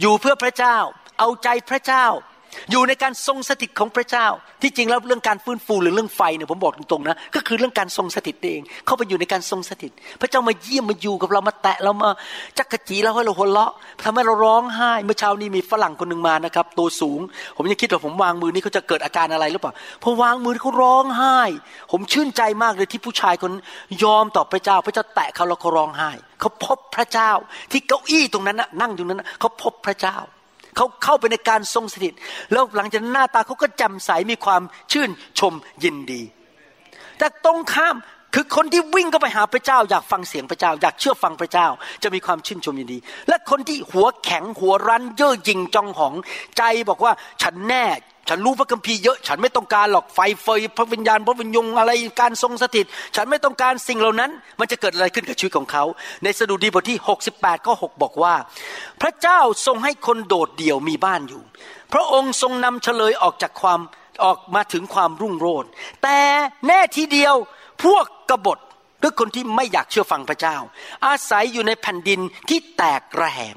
อยู่เพื่อพระเจ้า เอาใจพระเจ้า อยู่ในการทรงสถิตของพระเจ้า ที่จริงแล้วเรื่องการฟื้นฟูหรือเรื่องไฟเนี่ยผมบอกตรงๆนะก็คือเรื่องการทรงสถิตเอง เข้าไปอยู่ในการทรงสถิต พระเจ้ามาเยี่ยมมาอยู่กับเรามาแตะเรามาจักกะจีเราให้เราหัวเราะทำให้เราร้องไห้เมื่อเช้านี้มีฝรั่งคนหนึ่งมานะครับ ตัวสูง ผมยังคิดว่าผมวางมือนี้เขาจะเกิดอาการอะไรหรือเปล่าพอวางมือเขาร้องไห้ ผมชื่นใจมากเลยที่ผู้ชายคนยอมต่อพระเจ้า พระเจ้าแตะเขาแล้วเขาร้องไห้ เขาพบพระเจ้า ที่เก้าอี้ตรงนั้นนะนั่งตรงนั้นเขาพบพระเจ้าเขาเข้าไปในการทรงสถิต แล้วหลังจากหน้าตาเขาก็จำใสมีความชื่นชมยินดี แต่ตรงข้ามคือคนที่วิ่งเข้าไปหาพระเจ้า อยากฟังเสียงพระเจ้า อยากเชื่อฟังพระเจ้า จะมีความชื่นชมยินดี และคนที่หัวแข็งหัวรั้นเย่อหยิ่งจองหอง ใจบอกว่าฉันแน่ ฉันรู้พระคัมภีร์เยอะ ฉันไม่ต้องการหรอกไฟเฟยพระวิญญาณพระวิญญงอะไรการทรงสถิต ฉันไม่ต้องการสิ่งเหล่านั้น มันจะเกิดอะไรขึ้นกับชีวิตของเขา ในสดุดีบทที่ 68ข้อ6บอกว่า พระเจ้าทรงให้คนโดดเดี่ยวมีบ้านอยู่ พระองค์ทรงนำเฉลยออกจากความออกมาถึงความรุ่งโรจน์แต่แน่ทีเดียวพวกกบฏหรือคนที่ไม่อยากเชื่อฟังพระเจ้า อาศัยอยู่ในแผ่นดินที่แตกระแหง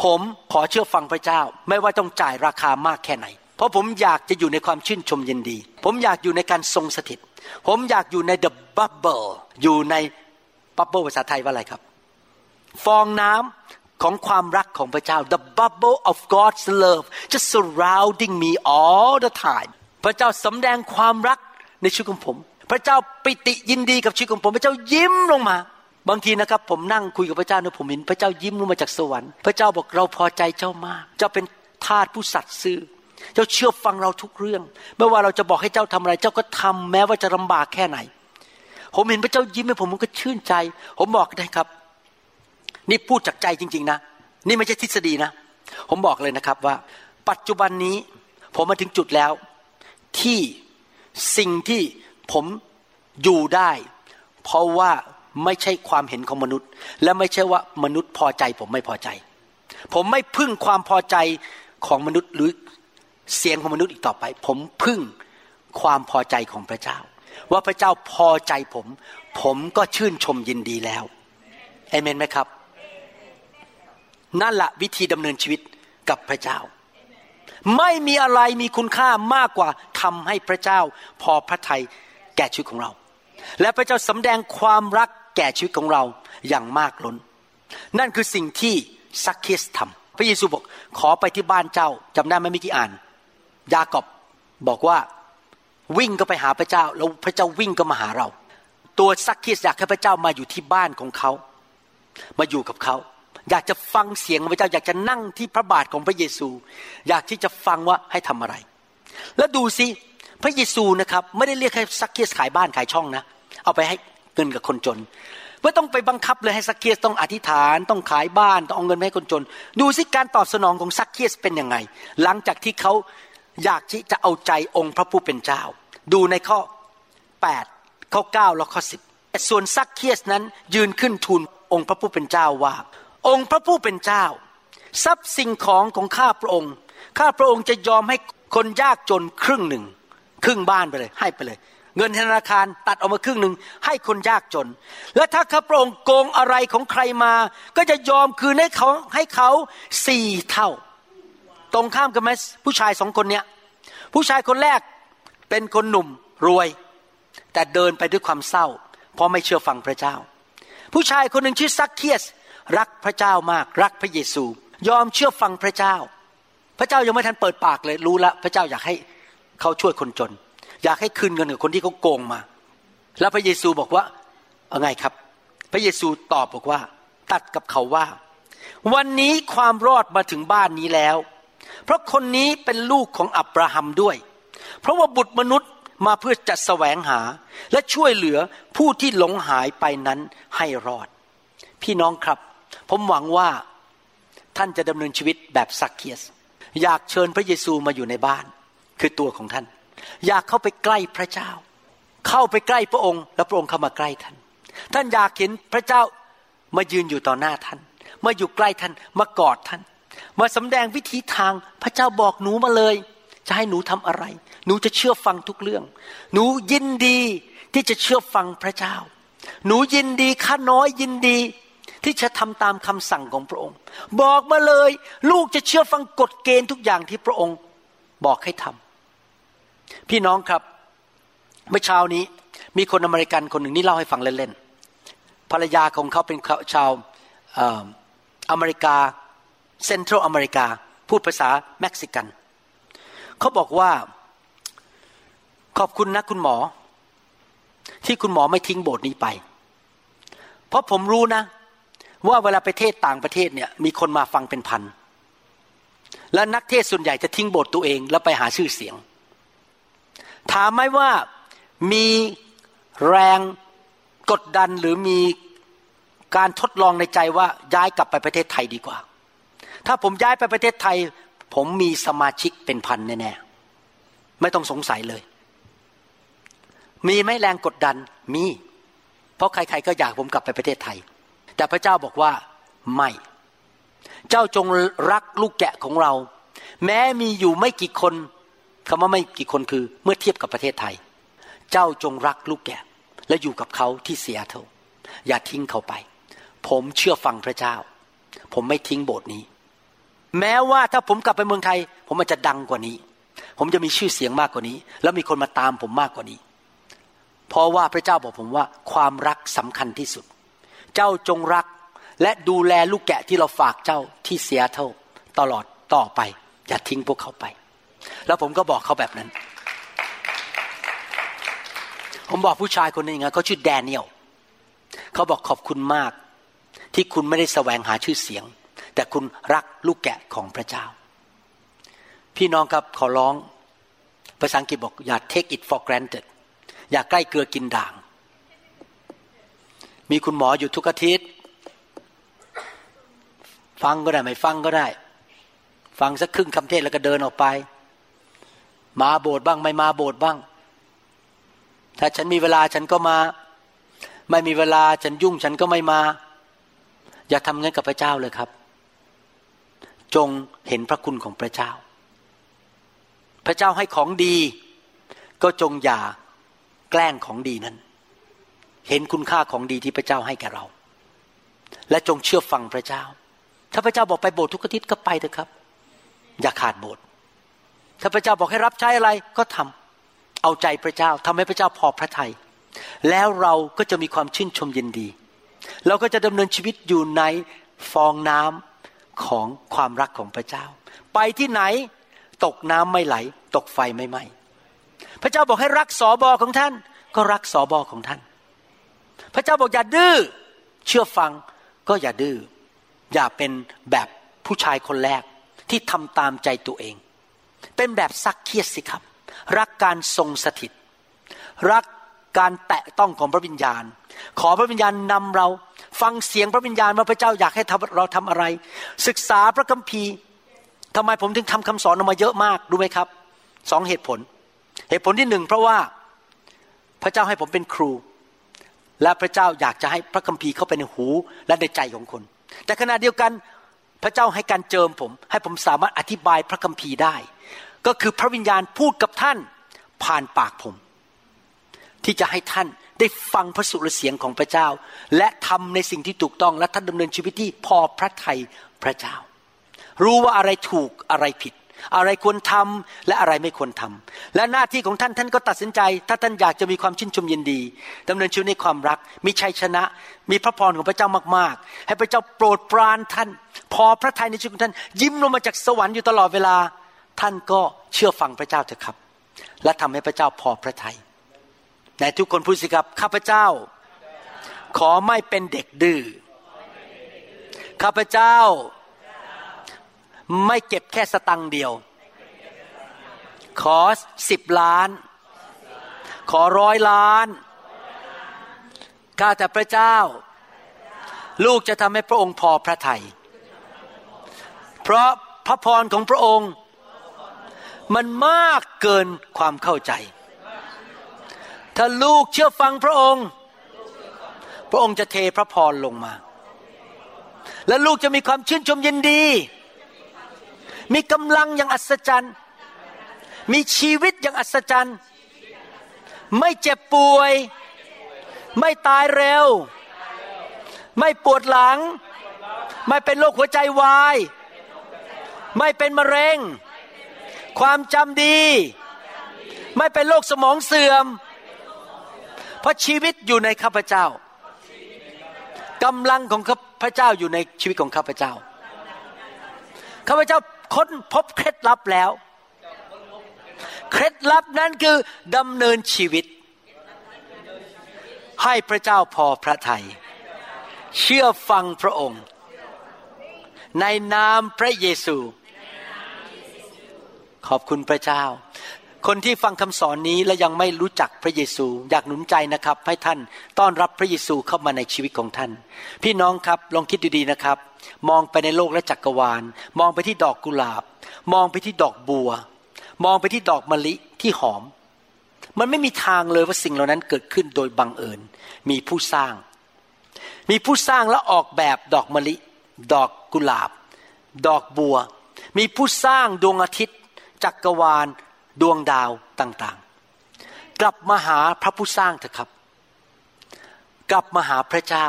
ผมขอเชื่อฟังพระเจ้า ไม่ว่าต้องจ่ายราคามากแค่ไหน เพราะผมอยากจะอยู่ในความชื่นชมยินดี ผมอยากอยู่ในการทรงสถิต ผมอยากอยู่ใน the bubble อยู่ใน bubble ภาษาไทยว่าอะไรครับ ฟองน้ำของความรักของพระเจ้า the bubble of God's love just surrounding me all the time พระเจ้าสำแดงความรักในชีวิตของผม พระเจ้าปิติยินดีกับชีวิตของผม พระเจ้ายิ้มลงมาบางทีนะครับผมนั่งคุยกับพระเจ้าเนี่ยผมเห็นพระเจ้ายิ้มลงมาจากสวรรค์ พระเจ้าบอกเราพอใจเจ้ามาก เจ้าเป็นทาสผู้สัตย์ซื่อ เจ้าเชื่อฟังเราทุกเรื่อง ไม่ว่าเราจะบอกให้เจ้าทำอะไร เจ้าก็ทำแม้ว่าจะลำบากแค่ไหน ผมเห็นพระเจ้ายิ้มให้ผมผมก็ชื่นใจ ผมบอกได้ครับ นี่พูดจากใจจริง ๆ นะ นี่ไม่ใช่ทฤษฎีนะ ผมบอกเลยนะครับว่า ปัจจุบันนี้ ผมมาถึงจุดแล้ว ที่สิ่งที่ผมอยู่ได้ เพราะว่าไม่ใช่ความเห็นของมนุษย์ และไม่ใช่ว่ามนุษย์พอใจ ผมไม่พอใจ ผมไม่พึ่งความพอใจของมนุษย์หรือ เสียงของมนุษย์อีกต่อไป ผมพึ่งความพอใจของพระเจ้า ว่าพระเจ้าพอใจผม ผมก็ชื่นชมยินดีแล้วเอเมนไหมครับ นั่นแหละวิธีดำเนินชีวิตกับพระเจ้า ไม่มีอะไรมีคุณค่ามากกว่าทำให้พระเจ้า พอพระทัยแก่ชีวิตของเรา และพระเจ้าสำแดงความรักแก่ชีวิตของเราอย่างมากล้น นั่นคือสิ่งที่ซักเคสทำพระเยซูบอกขอไปที่บ้านเจ้าจำได้ไหมมิกี่อ่าน ยากอบบอกว่าวิ่งก็ไปหาพระเจ้า แล้วพระเจ้าวิ่งก็มาหาเรา ตัวซักคิสอยากให้พระเจ้ามาอยู่ที่บ้านของเขา มาอยู่กับเขา อยากจะฟังเสียงของพระเจ้า อยากจะนั่งที่พระบาทของพระเยซู อยากที่จะฟังว่าให้ทำอะไร แล้วดูสิพระเยซูนะครับ ไม่ได้เรียกให้ซักคิสขายบ้านขายช่องนะ เอาไปให้เงินกับคนจนไม่ต้องไปบังคับเลยให้ซักเคียสต้องอธิษฐานต้องขายบ้านต้องเอาเงินให้คนจน ดูสิการตอบสนองของซักเคียสเป็นยังไง หลังจากที่เขา อยากที่จะเอาใจองค์พระผู้เป็นเจ้า ดูในข้อ 8 ข้อ 9 แล้วข้อ 10 ส่วนซักเคียสนั้นยืนขึ้นทูลองค์พระผู้เป็นเจ้าว่า องค์พระผู้เป็นเจ้า ทรัพย์สิ่งของของข้าพระองค์ ข้าพระองค์จะยอมให้คนยากจนครึ่งหนึ่ง ครึ่งบ้านไปเลย ให้ไปเลย เงินธนาคารตัดออกมาครึ่งหนึ่งให้คนยากจน และถ้าข้าพระองค์โกงอะไรของใครมา ก็จะยอมคืนให้เขาให้เขาสี่เท่า ตรงข้ามกันไหมผู้ชายสองคนเนี้ยผู้ชายคนแรกเป็นคนหนุ่มรวย แต่เดินไปด้วยความเศร้า เพราะไม่เชื่อฟังพระเจ้า ผู้ชายคนหนึ่งชื่อซักเคียส รักพระเจ้ามาก รักพระเยซู ยอมเชื่อฟังพระเจ้า พระเจ้ายังไม่ทันเปิดปากเลยรู้ละพระเจ้าอยากให้เขาช่วยคนจน อยากให้คืนเงินกับคนที่เขาโกงมา แล้วพระเยซูบอกว่าเอาไงครับ พระเยซูตอบบอกว่า ตัดกับเขาว่า วันนี้ความรอดมาถึงบ้านนี้แล้ว เพราะคนนี้เป็นลูกของอับราฮัมด้วย เพราะว่าบุตรมนุษย์มาเพื่อจะแสวงหาและช่วยเหลือผู้ที่หลงหายไปนั้นให้รอด พี่น้องครับ ผมหวังว่าท่านจะดำเนินชีวิตแบบซักเคียส อยากเชิญพระเยซูมาอยู่ในบ้าน คือตัวของท่าน อยากเข้าไปใกล้พระเจ้า เข้าไปใกล้พระองค์ แล้วพระองค์เข้ามาใกล้ท่าน ท่านอยากเห็นพระเจ้ามายืนอยู่ต่อหน้าท่าน มาอยู่ใกล้ท่านมากอดท่าน มาสำแดงวิธีทางพระเจ้าบอกหนูมาเลย จะให้หนูทำอะไร หนูจะเชื่อฟังทุกเรื่อง หนูยินดีที่จะเชื่อฟังพระเจ้า หนูยินดีข้าน้อยยินดี ที่จะทำตามคำสั่งของพระองค์ บอกมาเลย ลูกจะเชื่อฟังกฎเกณฑ์ทุกอย่างที่พระองค์บอกให้ทำพี่น้องครับ เมื่อเช้านี้มีคนอเมริกันคนหนึ่งนี่เล่าให้ฟังเล่นๆภรรยาของเขาเป็นชาวอเมริกา เซ็นทรัลอเมริกา พูดภาษาเม็กซิกัน เขาบอกว่า ขอบคุณนะคุณหมอ ที่คุณหมอไม่ทิ้งโบสถ์นี้ไป เพราะผมรู้นะ ว่าเวลาไปเทศต่างประเทศเนี่ย มีคนมาฟังเป็นพัน และนักเทศส่วนใหญ่จะทิ้งโบทตัวเอง แล้วไปหาชื่อเสียง ถามไหมว่ามีแรงกดดันหรือมีการทดลองในใจว่าย้ายกลับไปประเทศไทยดีกว่า ถ้าผมย้ายไปประเทศไทย ผมมีสมาชิกเป็นพันแน่ๆไม่ต้องสงสัยเลย มีไหมแรงกดดันมี เพราะใครๆก็อยากผมกลับไปประเทศไทย แต่พระเจ้าบอกว่าไม่ เจ้าจงรักลูกแกะของเรา แม้มีอยู่ไม่กี่คนคำว่าไม่กี่คนคือ เมื่อเทียบกับประเทศไทย เจ้าจงรักลูกแกะ และอยู่กับเขาที่เสียเท่าอย่าทิ้งเขาไป ผมเชื่อฟังพระเจ้า ผมไม่ทิ้งโบสถ์นี้ แม้ว่าถ้าผมกลับไปเมืองไทย ผมอาจจะดังกว่านี้ ผมจะมีชื่อเสียงมากกว่านี้ แล้วมีคนมาตามผมมากกว่านี้ เพราะว่าพระเจ้าบอกผมว่า ความรักสำคัญที่สุด เจ้าจงรักและดูแลลูกแกะที่เราฝากเจ้าที่เสียเท่าตลอดต่อไป อย่าทิ้งพวกเขาไป แล้วผมก็บอกเขาแบบนั้น ผมบอกผู้ชายคนนึงเขาชื่อแดเนียลเขาบอกขอบคุณมาก ที่คุณไม่ได้แสวงหาชื่อเสียง แต่คุณรักลูกแกะของพระเจ้า พี่น้องครับขอร้อง ภาษาอังกฤษบอกอย่า take it for granted อย่าใกล้เกลือกินด่าง มีคุณหมออยู่ทุกอาทิตย์ ฟังก็ได้ไม่ฟังก็ได้ ฟังสักครึ่งคำเทศแล้วก็เดินออกไป มาโบสถ์บ้างไม่มาโบสถ์บ้าง ถ้าฉันมีเวลาฉันก็มา ไม่มีเวลาฉันยุ่งฉันก็ไม่มา อย่าทำงั้นกับพระเจ้าเลยครับ จงเห็นพระคุณของพระเจ้า พระเจ้าให้ของดี ก็จงอย่าแกล้งของดีนั้น เห็นคุณค่าของดีที่พระเจ้าให้แก่เรา และจงเชื่อฟังพระเจ้า ถ้าพระเจ้าบอกไปโบสถ์ทุกอาทิตย์ก็ไปเถอะครับ อย่าขาดโบสถ์ถ้าพระเจ้าบอกให้รับใช้อะไรก็ทำเอาใจพระเจ้าทำให้พระเจ้าพอพระทยัยแล้วเราก็จะมีความชื่นชมยินดี เราก็จะดำเนินชีวิตอยู่ในฟองน้ำ ของความรักของพระเจ้า ไปที่ไหนตกน้ำไม่ไหล ตกไฟไม่ไหม้พระเจ้าบอกให้รักสอบอของท่าน ก็รักสอบอของท่าน พระเจ้าบอกอย่าดื้อเชื่อฟังก็อย่าดื้ออย่าเป็นแบบผู้ชายคนแรกที่ทำตามใจตัวเอง เป็นแบบซักเคียสสิครับ รักการทรงสถิต รักการแตะต้องของพระวิญญาณ ขอพระวิญญาณนำเรา ฟังเสียงพระวิญญาณว่าพระเจ้าอยากให้เราทำอะไร ศึกษาพระคัมภีร์ทำไมผมถึงทำคำสอนออกมาเยอะมากรู้ไหมครับสองเหตุผล เหตุผลที่หนึ่งเพราะว่าพระเจ้าให้ผมเป็นครู และพระเจ้าอยากจะให้พระคัมภีร์เข้าไปในหูและในใจของคน แต่ขณะเดียวกันพระเจ้าให้การเจิมผม ให้ผมสามารถอธิบายพระคัมภีร์ได้ ก็คือพระวิญญาณพูดกับท่านผ่านปากผม ที่จะให้ท่าน ได้ฟังพระสุรเสียงของพระเจ้า และทำในสิ่งที่ถูกต้องและท่านดำเนินชีวิตที่พอพระทัยพระเจ้า รู้ว่าอะไรถูกอะไรผิด อะไรควรทำและอะไรไม่ควรทำและหน้าที่ของท่านท่านก็ตัดสินใจ ถ้าท่านอยากจะมีความชื่นชมยินดีดำเนินชีวิตในความรัก มีชัยชนะ มีพระพรของพระเจ้ามากๆ ให้พระเจ้าโปรดปรานท่าน พอพระทัยในชีวิตของท่าน ยิ้มลงมาจากสวรรค์อยู่ตลอดเวลา ท่านก็เชื่อฟังพระเจ้าเถอะครับ และทำให้พระเจ้าพอพระทัย ในทุกคนพูดสิครับข้าพเจ้า ขอไม่เป็นเด็กดื้อข้าพเจ้า ไม่เก็บแค่สตังเดียว ขอสิบล้าน ขอร้อยล้านข้าแต่พระเจ้า ลูกจะทำให้พระองค์พอพระทยัยเพราะพระพรของพระองค์ มันมากเกินความเข้าใจ ถ้าลูกเชื่อฟังพระองค์ พระองค์จะเทพระพรลงมา และลูกจะมีความชื่นชมยินดี มีกำลังอย่างอัศจรรย์ มีชีวิตอย่างอัศจรรย์ ไม่เจ็บป่วย ไม่ตายเร็ว ไม่ปวดหลัง ไม่เป็นโรคหัวใจวาย ไม่เป็นมะเร็ง ความจำดี ไม่เป็นโรคสมองเสื่อม เพราะชีวิตอยู่ในข้าพเจ้ากำลังของพระเจ้าอยู่ในชีวิตของข้าพเจ้าข้าพเจ้าค้นพบเคล็ดลับแล้ว เคล็ดลับนั้นคือดำเนินชีวิต ให้พระเจ้าพอพระทยัยเชื่อฟังพระองค์ ในนามพระเยซู ขอบคุณพระเจ้า คนที่ฟังคำสอนนี้และยังไม่รู้จักพระเยซู อยากหนุนใจนะครับ ให้ท่านต้อนรับพระเยซูเข้ามาในชีวิตของท่าน พี่น้องครับลองคิดดูดีนะครับ มองไปในโลกและจักรวาล มองไปที่ดอกกุหลาบ มองไปที่ดอกบัว มองไปที่ดอกมะลิที่หอม มันไม่มีทางเลยว่าสิ่งเหล่านั้นเกิดขึ้นโดยบังเอิญ มีผู้สร้าง มีผู้สร้างและออกแบบดอกมะลิ ดอกกุหลาบ ดอกบัว มีผู้สร้างดวงอาทิตย์ จักรวาล ดวงดาวต่างๆ กลับมาหาพระผู้สร้างเถอะครับ กลับมาหาพระเจ้า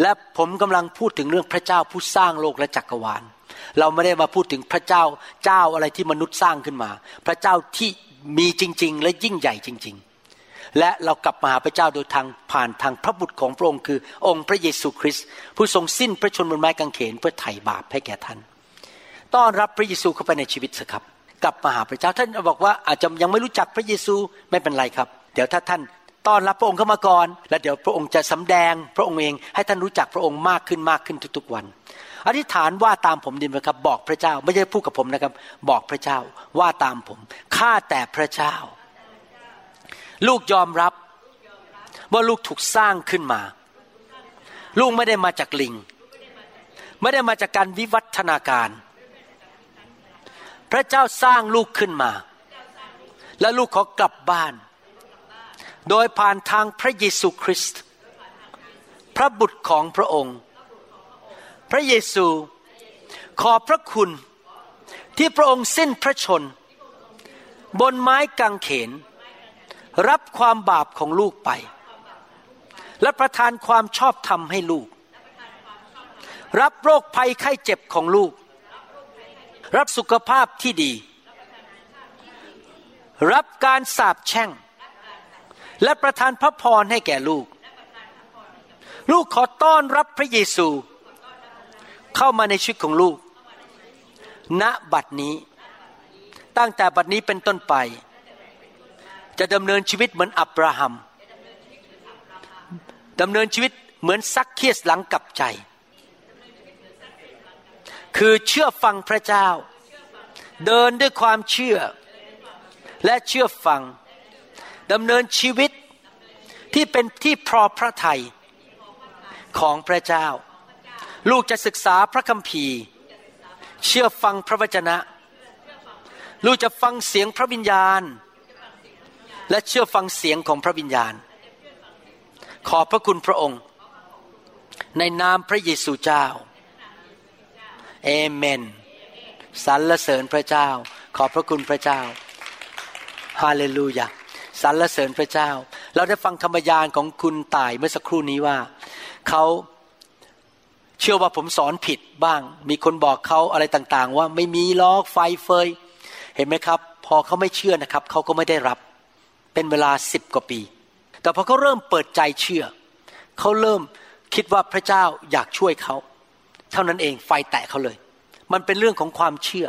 และผมกำลังพูดถึงเรื่องพระเจ้าผู้สร้างโลกและจักรวาล เราไม่ได้มาพูดถึงพระเจ้าเจ้าอะไรที่มนุษย์สร้างขึ้นมา พระเจ้าที่มีจริง ๆ และยิ่งใหญ่จริง ๆ และเรากลับมาหาพระเจ้าโดยทางผ่านทางพระบุตรของพระองค์คือ องค์พระเยซูคริสต์ผู้ทรงสิ้นพระชนม์บนไม้กางเขนเพื่อไถ่บาปให้แก่ท่านต้อนรับพระเยซูเข้าไปในชีวิตสครับ กลับมาหาพระเจ้าท่านบอกว่าอาจจะยังไม่รู้จักพระเยซูไม่เป็นไรครับ เดี๋ยวถ้าท่านต้อนรับพระองค์เข้ามาก่อน แล้วเดี๋ยวพระองค์จะสำแดงพระองค์เองให้ท่านรู้จักพระองค์มากขึ้นมากขึ้นทุกๆวัน อธิษฐานว่าตามผมดีไหมครับ บอกพระเจ้าไม่ใช่พูดกับผมนะครับ บอกพระเจ้าว่าตามผมข้าแต่พระเจ้า ลูกยอมรับว่าลูกถูกสร้างขึ้นมา ลูกไม่ได้มาจากลิง ไม่ได้มาจากการวิวัฒนาการ พระเจ้าสร้างลูกขึ้นมา และลูกขอกลับบ้าน โดยผ่านทางพระเยซูคริสต์พระบุตรของพระองค์ พระเยซูขอบพระคุณที่พระองค์สิ้นพระชน บนไม้กางเขน รับความบาปของลูกไป และประทานความชอบธรรมให้ลูก รับโรคภัยไข้เจ็บของลูก รับสุขภาพที่ดี รับการสาบแช่ง และประทานพระพรให้แก่ลูก ลูกขอต้อนรับพระเยซู เข้ามาในชีวิตของลูก ณบัดนี้ ตั้งแต่บัดนี้เป็นต้นไป จะดำเนินชีวิตเหมือนอับราฮัมดำเนินชีวิตเหมือนซักเคียสหลังกับใจ คือเชื่อฟังพระเจ้า เดินด้วยความเชื่อ และเชื่อฟังดำเนินชีวิตที่เป็นที่พอพระทัยของพระเจ้า ลูกจะศึกษาพระคัมภีร์ เชื่อฟังพระวจนะ ลูกจะฟังเสียงพระวิญญาณ และเชื่อฟังเสียงของพระวิญญาณ ขอบพระคุณพระองค์ ในนามพระเยซูเจ้า เอเมนสรรเสริญพระเจ้า ขอบพระคุณพระเจ้าฮาเลลูยาสรรเสริญพระเจ้า เราได้ฟังคำบยานของคุณต่ายเมื่อสักครู่นี้ว่าเขาเชื่อว่าผมสอนผิดบ้าง มีคนบอกเขาอะไรต่างๆ ว่าไม่มีล้อไฟเฟย เห็นไหมครับ พอเขาไม่เชื่อนะครับเขาก็ไม่ได้รับ เป็นเวลาสิบกว่าปี แต่พอเขาเริ่มเปิดใจเชื่อเขาเริ่มคิดว่าพระเจ้าอยากช่วยเขา เท่านั้นเองไฟแตะเขาเลย มันเป็นเรื่องของความเชื่อ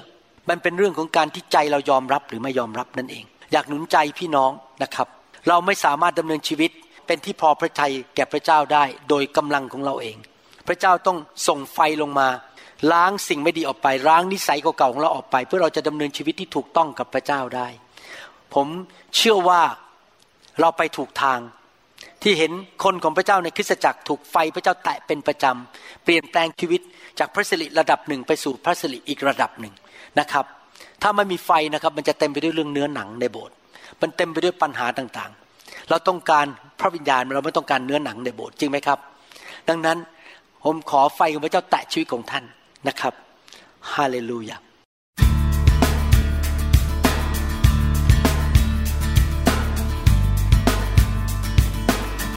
มันเป็นเรื่องของการที่ใจเรายอมรับหรือไม่ยอมรับนั่นเอง อยากหนุนใจพี่น้องนะครับ เราไม่สามารถดำเนินชีวิต เป็นที่พอพระทัยแก่พระเจ้าได้ โดยกำลังของเราเอง พระเจ้าต้องส่งไฟลงมา ล้างสิ่งไม่ดีออกไปล้างนิสัยเก่าๆของเราออกไป เพื่อเราจะดำเนินชีวิตที่ถูกต้องกับพระเจ้าได้ ผมเชื่อว่าเราไปถูกทาง ที่เห็นคนของพระเจ้าในคริสตจักรถูกไฟพระเจ้าแตะเป็นประจำ เปลี่ยนแปลงชีวิตจากพระสิริระดับหนึ่งไปสู่พระสิริอีกระดับหนึ่งนะครับ ถ้าไม่มีไฟนะครับมันจะเต็มไปด้วยเรื่องเนื้อหนังในโบสถ์มันเต็มไปด้วยปัญหาต่างๆ เราต้องการพระวิญญาณเราไม่ต้องการเนื้อหนังในโบสถ์จริงไหมครับ ดังนั้นผมขอไฟของพระเจ้าแตะชีวิตของท่านนะครับฮาเลลูยา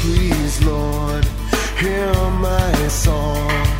please Lord Hear my song